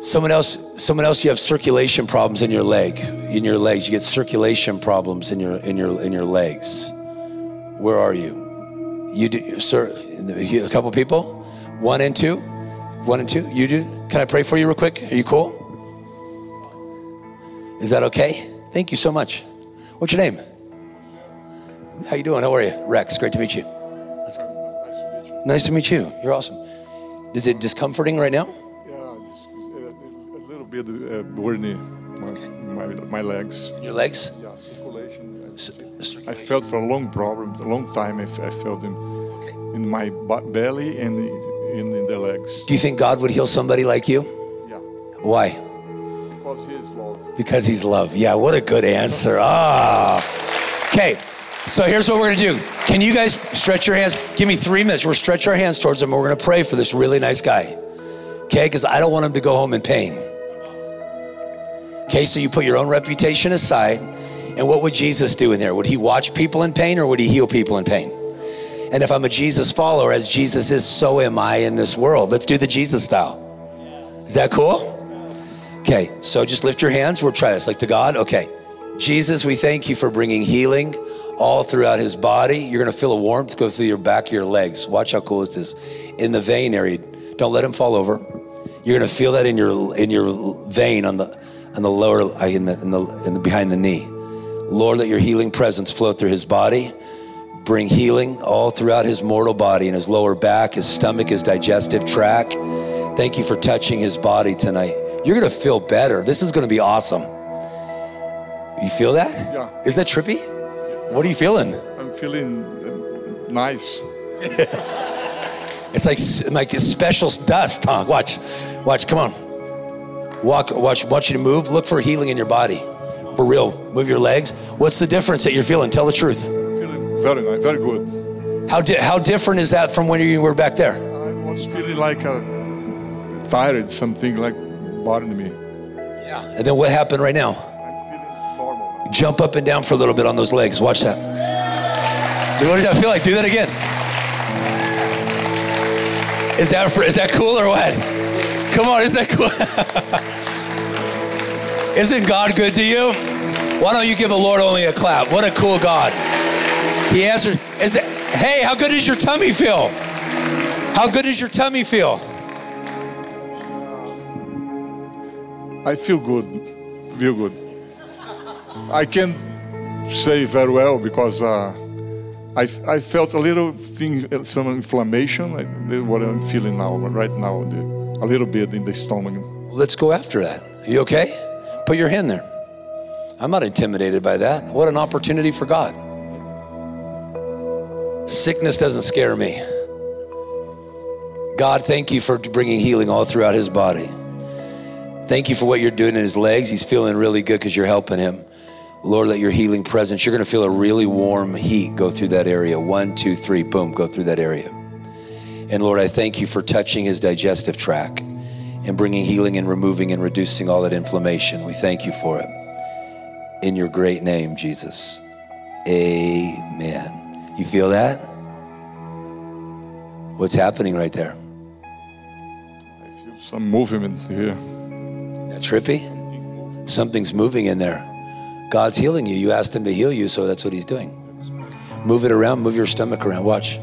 Someone else, someone else, you have circulation problems in your leg, in your legs. You get circulation problems in your in your in your legs. Where are you? You do, sir. A couple people, one and two, one and two. You do. Can I pray for you real quick? Are you cool? Is that okay? Thank you so much. What's your name? How you doing? How are you? Rex. Great to meet you. Nice to meet you. You're awesome. Is it discomforting right now? Yeah, uh, a little bit uh, burning my, my, my legs. Your legs? Yeah, circulation. C- I circulation. felt for a long problem, a long time. I felt in, in my belly and in, in the legs. Do you think God would heal somebody like you? Yeah, Why? because He is love. Because he's love. Yeah, what a good answer. Ah. Okay, so here's what we're gonna do. Can you guys stretch your hands? Give me three minutes. We'll stretch our hands towards him we're gonna pray for this really nice guy. Okay, because I don't want him to go home in pain. Okay, so you put your own reputation aside. And what would Jesus do in there? Would he watch people in pain or would he heal people in pain? And if I'm a Jesus follower, as Jesus is, so am I in this world. Let's do the Jesus style. Is that cool? Okay, so just lift your hands. We'll try this. Like to God. Okay. Jesus, we thank you for bringing healing all throughout his body. You're going to feel a warmth go through your back of your legs. Watch how cool is this. In the vein area. Don't let him fall over. You're going to feel that in your in your vein on the on the lower in the in the, in the behind the knee. Lord, let your healing presence flow through his body. Bring healing all throughout his mortal body in his lower back, his stomach, his digestive tract. Thank you for touching his body tonight. You're gonna feel better. This is gonna be awesome. You feel that? Yeah. Is that trippy? What are you feeling? I'm feeling uh, nice. It's like like a special dust, huh? Watch, watch. Come on. Walk, watch, want you to move. Look for healing in your body. For real. Move your legs. What's the difference that you're feeling? Tell the truth. Feeling very nice, very good. How, di- how different is that from when you were back there? I was feeling like a tired, something like bothering me. Yeah. And then what happened right now? Jump up and down for a little bit on those legs. Watch that. What does that feel like? Do that again. Is that is that cool or what? Come on, isn't that cool? isn't God good to you? Why don't you give the Lord only a clap? What a cool God. He answered. Is it, hey, how good does your tummy feel? How good does your tummy feel? I feel good, feel good. I can't say very well because uh, I, I felt a little thing, some inflammation, like what I'm feeling now, right now, the, a little bit in the stomach. Let's go after that. You okay? Put your hand there. I'm not intimidated by that. What an opportunity for God. Sickness doesn't scare me. God, thank you for bringing healing all throughout his body. Thank you for what you're doing in his legs. He's feeling really good because you're helping him. Lord, let your healing presence, you're going to feel a really warm heat go through that area. One, two, three, boom, go through that area. And Lord, I thank you for touching his digestive tract and bringing healing and removing and reducing all that inflammation. We thank you for it. In your great name, Jesus. Amen. You feel that? What's happening right there? I feel some movement here. Isn't that trippy? Something's moving in there. God's healing you. You asked him to heal you, so that's what he's doing. Move it around, move your stomach around. Watch.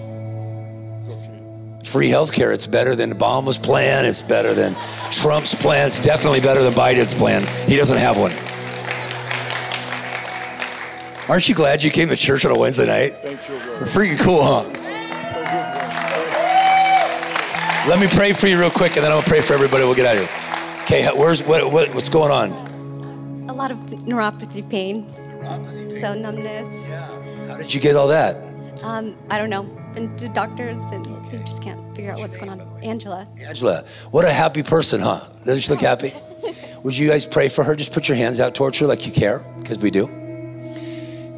Free healthcare. It's better than Obama's plan. It's better than Trump's plan. It's definitely better than Biden's plan. He doesn't have one. Aren't you glad you came to church on a Wednesday night? Thank you. Freaking cool, huh? Let me pray for you real quick, and then I'm gonna pray for everybody. We'll get out of here. Okay, where's what, what what's going on? A lot of neuropathy pain. neuropathy So numbness. Yeah. How did you get all that? Um, I don't know. Been to doctors and Okay. just can't figure out what's going on. Angela. Angela, what a happy person, huh? Doesn't she look happy? Would you guys pray for her? Just put your hands out towards her like you care, because we do.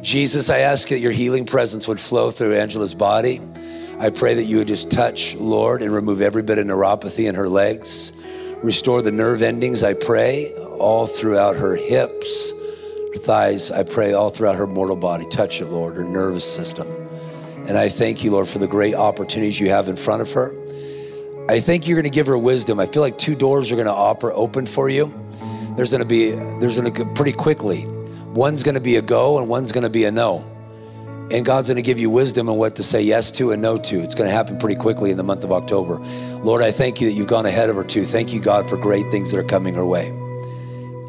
Jesus, I ask that your healing presence would flow through Angela's body. I pray that you would just touch, Lord, and remove every bit of neuropathy in her legs. Restore the nerve endings, I pray, all throughout her hips, her thighs. I pray all throughout her mortal body. Touch it, Lord, her nervous system. And I thank you, Lord, for the great opportunities you have in front of her. I think you're going to give her wisdom. I feel like two doors are going to open for you. There's going to be, there's going to pretty quickly. One's going to be a go and one's going to be a no. And God's going to give you wisdom on what to say yes to and no to. It's going to happen pretty quickly in the month of October. Lord, I thank you that you've gone ahead of her too. Thank you, God, for great things that are coming her way.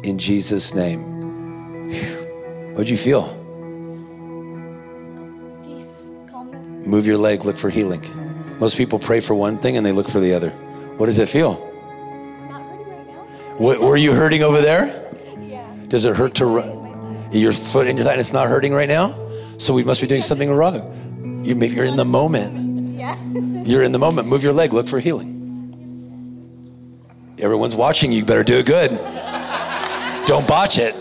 In Jesus' name. Whew. What'd you feel? Peace, calmness. Move your leg, look for healing. Most people pray for one thing and they look for the other. What does it feel? I'm not hurting right now. What, were you hurting over there? Yeah. Does it hurt to run? thigh, my thigh. Your foot in your thigh and it's not hurting right now? So we must be doing something wrong. You maybe you're in the moment. Yeah. You're in the moment. Move your leg, look for healing. Everyone's watching you, you better do it good. Don't botch it.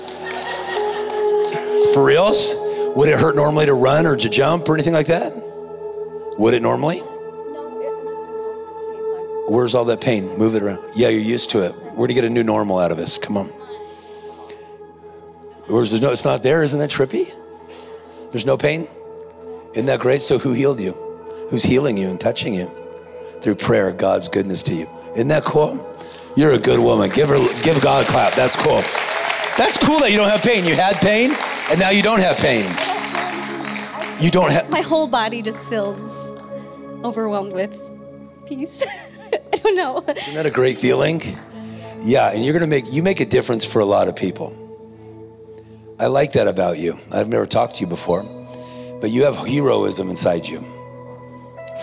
For reals? Would it hurt normally to run or to jump or anything like that? Would it normally? No, it, I'm just in constant pain. So I'm Where's all that pain? Move it around. Yeah, you're used to it. We're gonna get a new normal out of this. Come on. Where's the no? It's not there. Isn't that trippy? There's no pain. Isn't that great? So who healed you? Who's healing you and touching you through prayer? God's goodness to you. Isn't that cool? You're a good woman. Give her, give God a clap. That's cool. That's cool that you don't have pain. You had pain, and now you don't have pain. You don't have. my whole body just feels overwhelmed with peace. I don't know. Isn't that a great feeling? Yeah, and you're gonna make you make a difference for a lot of people. I like that about you. I've never talked to you before, but you have heroism inside you.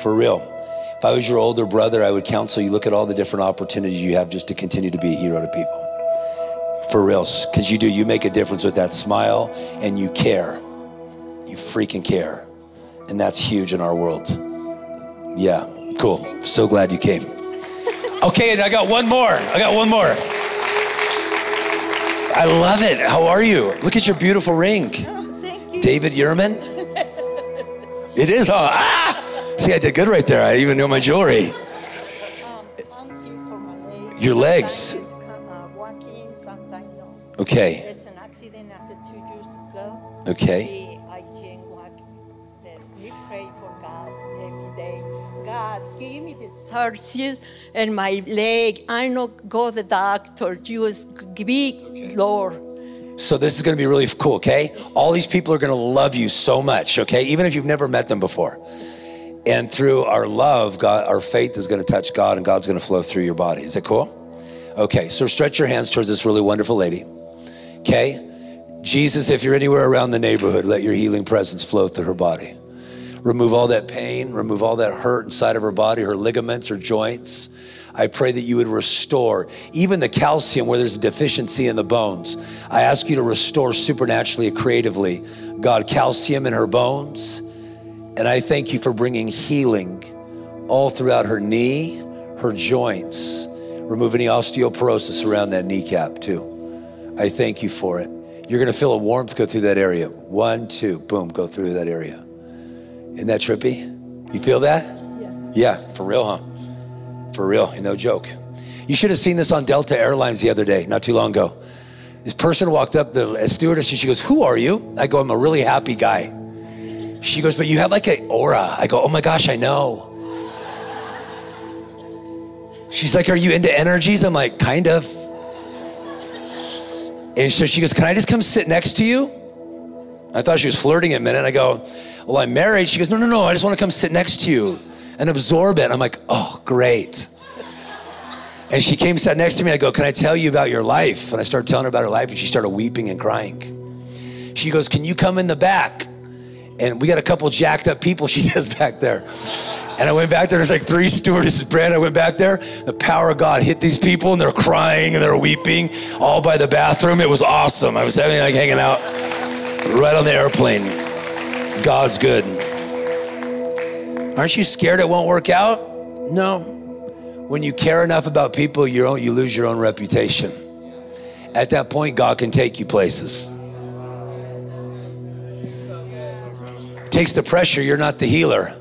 For real. If I was your older brother, I would counsel you look at all the different opportunities you have just to continue to be a hero to people. For real, because you do. You make a difference with that smile, and you care. You freaking care, and that's huge in our world. Yeah, cool. So glad you came. Okay, and I got one more. I got one more. I love it. How are you? Look at your beautiful ring. Oh, thank you. David Yurman? It is, huh? Ah! See, I did good right there. I even know my jewelry. Um, for my legs. Your legs? Okay, There's an accident as two years ago. okay. I can't walk. We pray for God every day. God, give me the surgery and my leg. I not go the doctor. Just big Lord. So this is going to be really cool, okay? All these people are going to love you so much, okay? Even if you've never met them before. And through our love, God, our faith is going to touch God and God's going to flow through your body. Is that cool? Okay, so stretch your hands towards this really wonderful lady. Okay? Jesus, if you're anywhere around the neighborhood, let your healing presence flow through her body. Remove all that pain, remove all that hurt inside of her body, her ligaments, her joints. I pray that you would restore even the calcium where there's a deficiency in the bones. I ask you to restore supernaturally, creatively, God, calcium in her bones. And I thank you for bringing healing all throughout her knee, her joints. Remove any osteoporosis around that kneecap, too. I thank you for it. You're going to feel a warmth go through that area. One, two, boom, go through that area. Isn't that trippy? You feel that? Yeah. Yeah, for real, huh? For real, no joke. You should have seen this on Delta Airlines the other day, not too long ago. This person walked up, the stewardess, and she goes, Who are you? I go, I'm a really happy guy. She goes, But you have like an aura. I go, Oh my gosh, I know. She's like, Are you into energies? I'm like, Kind of. And so she goes, Can I just come sit next to you? I thought she was flirting a minute. I go, Well, I'm married. She goes, No, no, no. I just want to come sit next to you and absorb it. I'm like, Oh, great. And she came, sat next to me. I go, Can I tell you about your life? And I started telling her about her life, and she started weeping and crying. She goes, Can you come in the back? And we got a couple jacked up people, she says, back there. And I went back there, there's like three stewardesses, Brand. I went back there. The power of God hit these people, and they're crying and they're weeping all by the bathroom. It was awesome. I was having like hanging out right on the airplane. God's good. Aren't you scared it won't work out? No. When you care enough about people, you, you lose your own reputation. At that point, God can take you places. Takes the pressure, you're not the healer.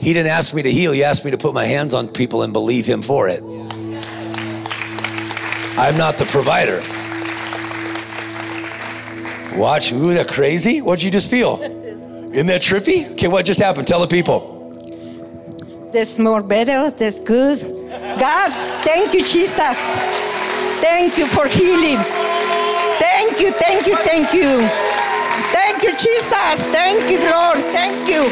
He didn't ask me to heal, He asked me to put my hands on people and believe Him for it. I'm not the provider. Watch, ooh, that crazy? What'd you just feel? Isn't that trippy? Okay, what just happened? Tell the people. That's more better. That's good. God, thank you, Jesus. Thank you for healing. Thank you, thank you, thank you. Thank you, Jesus. Thank you, Lord. Thank you.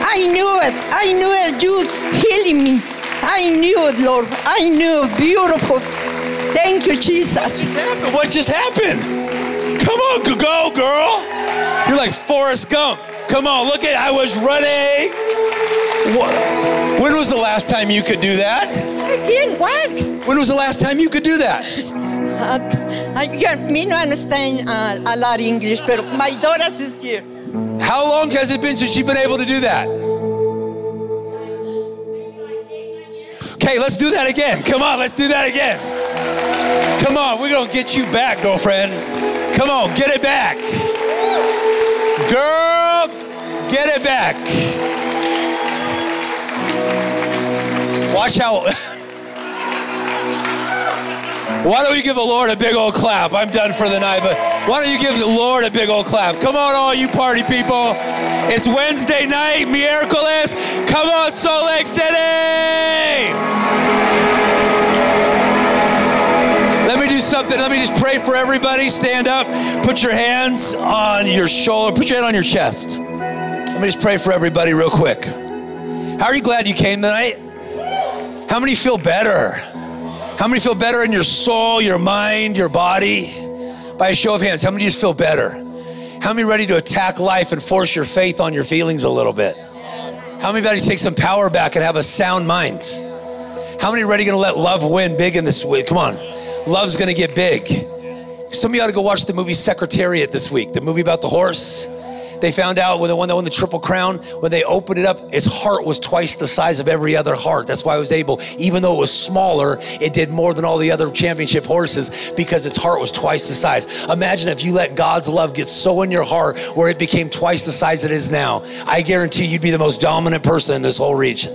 I knew it. I knew it. You healing me. I knew it, Lord. I knew it. Beautiful. Thank you, Jesus. happened? What just happened? Come on, go, girl. You're like Forrest Gump. Come on, look at I was running. What? When was the last time you could do that? I can't walk. When was the last time you could do that? Uh, I can't me no understand uh, a lot of English, but my daughter is here. How long has it been since she's been able to do that? Okay, let's do that again. Come on, let's do that again. Come on, we're gonna get you back, girlfriend. Come on, get it back. Girl, get it back. Watch how. Why don't you give the Lord a big old clap? I'm done for the night, but why don't you give the Lord a big old clap? Come on, all you party people. It's Wednesday night, miércoles. Come on, Salt Lake City. Let me do something. Let me just pray for everybody. Stand up. Put your hands on your shoulder. Put your hand on your chest. Let me just pray for everybody real quick. How are you glad you came tonight? How many feel better? How many feel better in your soul, your mind, your body? By a show of hands, how many just feel better? How many ready to attack life and force your faith on your feelings a little bit? How many ready to take some power back and have a sound mind? How many ready gonna let love win big in this week? Come on. Love's gonna get big. Some of you ought to go watch the movie Secretariat this week, the movie about the horse. They found out when the one that won the Triple Crown, when they opened it up, its heart was twice the size of every other heart. That's why it was able, even though it was smaller, it did more than all the other championship horses because its heart was twice the size. Imagine if you let God's love get so in your heart where it became twice the size it is now. I guarantee you'd be the most dominant person in this whole region.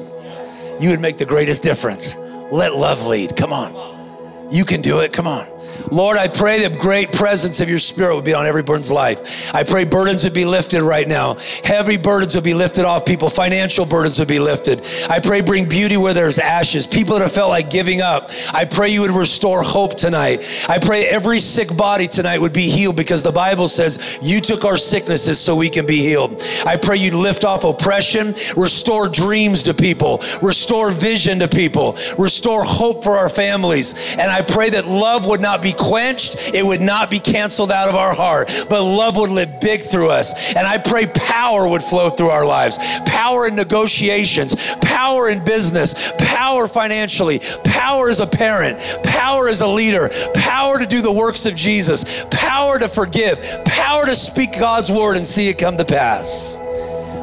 You would make the greatest difference. Let love lead. Come on. You can do it. Come on. Lord, I pray the great presence of your spirit would be on every person's life. I pray burdens would be lifted right now. Heavy burdens would be lifted off people. Financial burdens would be lifted. I pray bring beauty where there's ashes. People that have felt like giving up. I pray you would restore hope tonight. I pray every sick body tonight would be healed because the Bible says you took our sicknesses so we can be healed. I pray you'd lift off oppression, restore dreams to people, restore vision to people, restore hope for our families. And I pray that love would not quenched, it would not be canceled out of our heart, but love would live big through us. And I pray power would flow through our lives power in negotiations, power in business, power financially, power as a parent, power as a leader, power to do the works of Jesus, power to forgive, power to speak God's word and see it come to pass.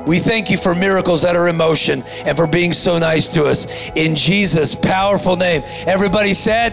We thank you for miracles that are in motion and for being so nice to us. In Jesus' powerful name. Everybody said,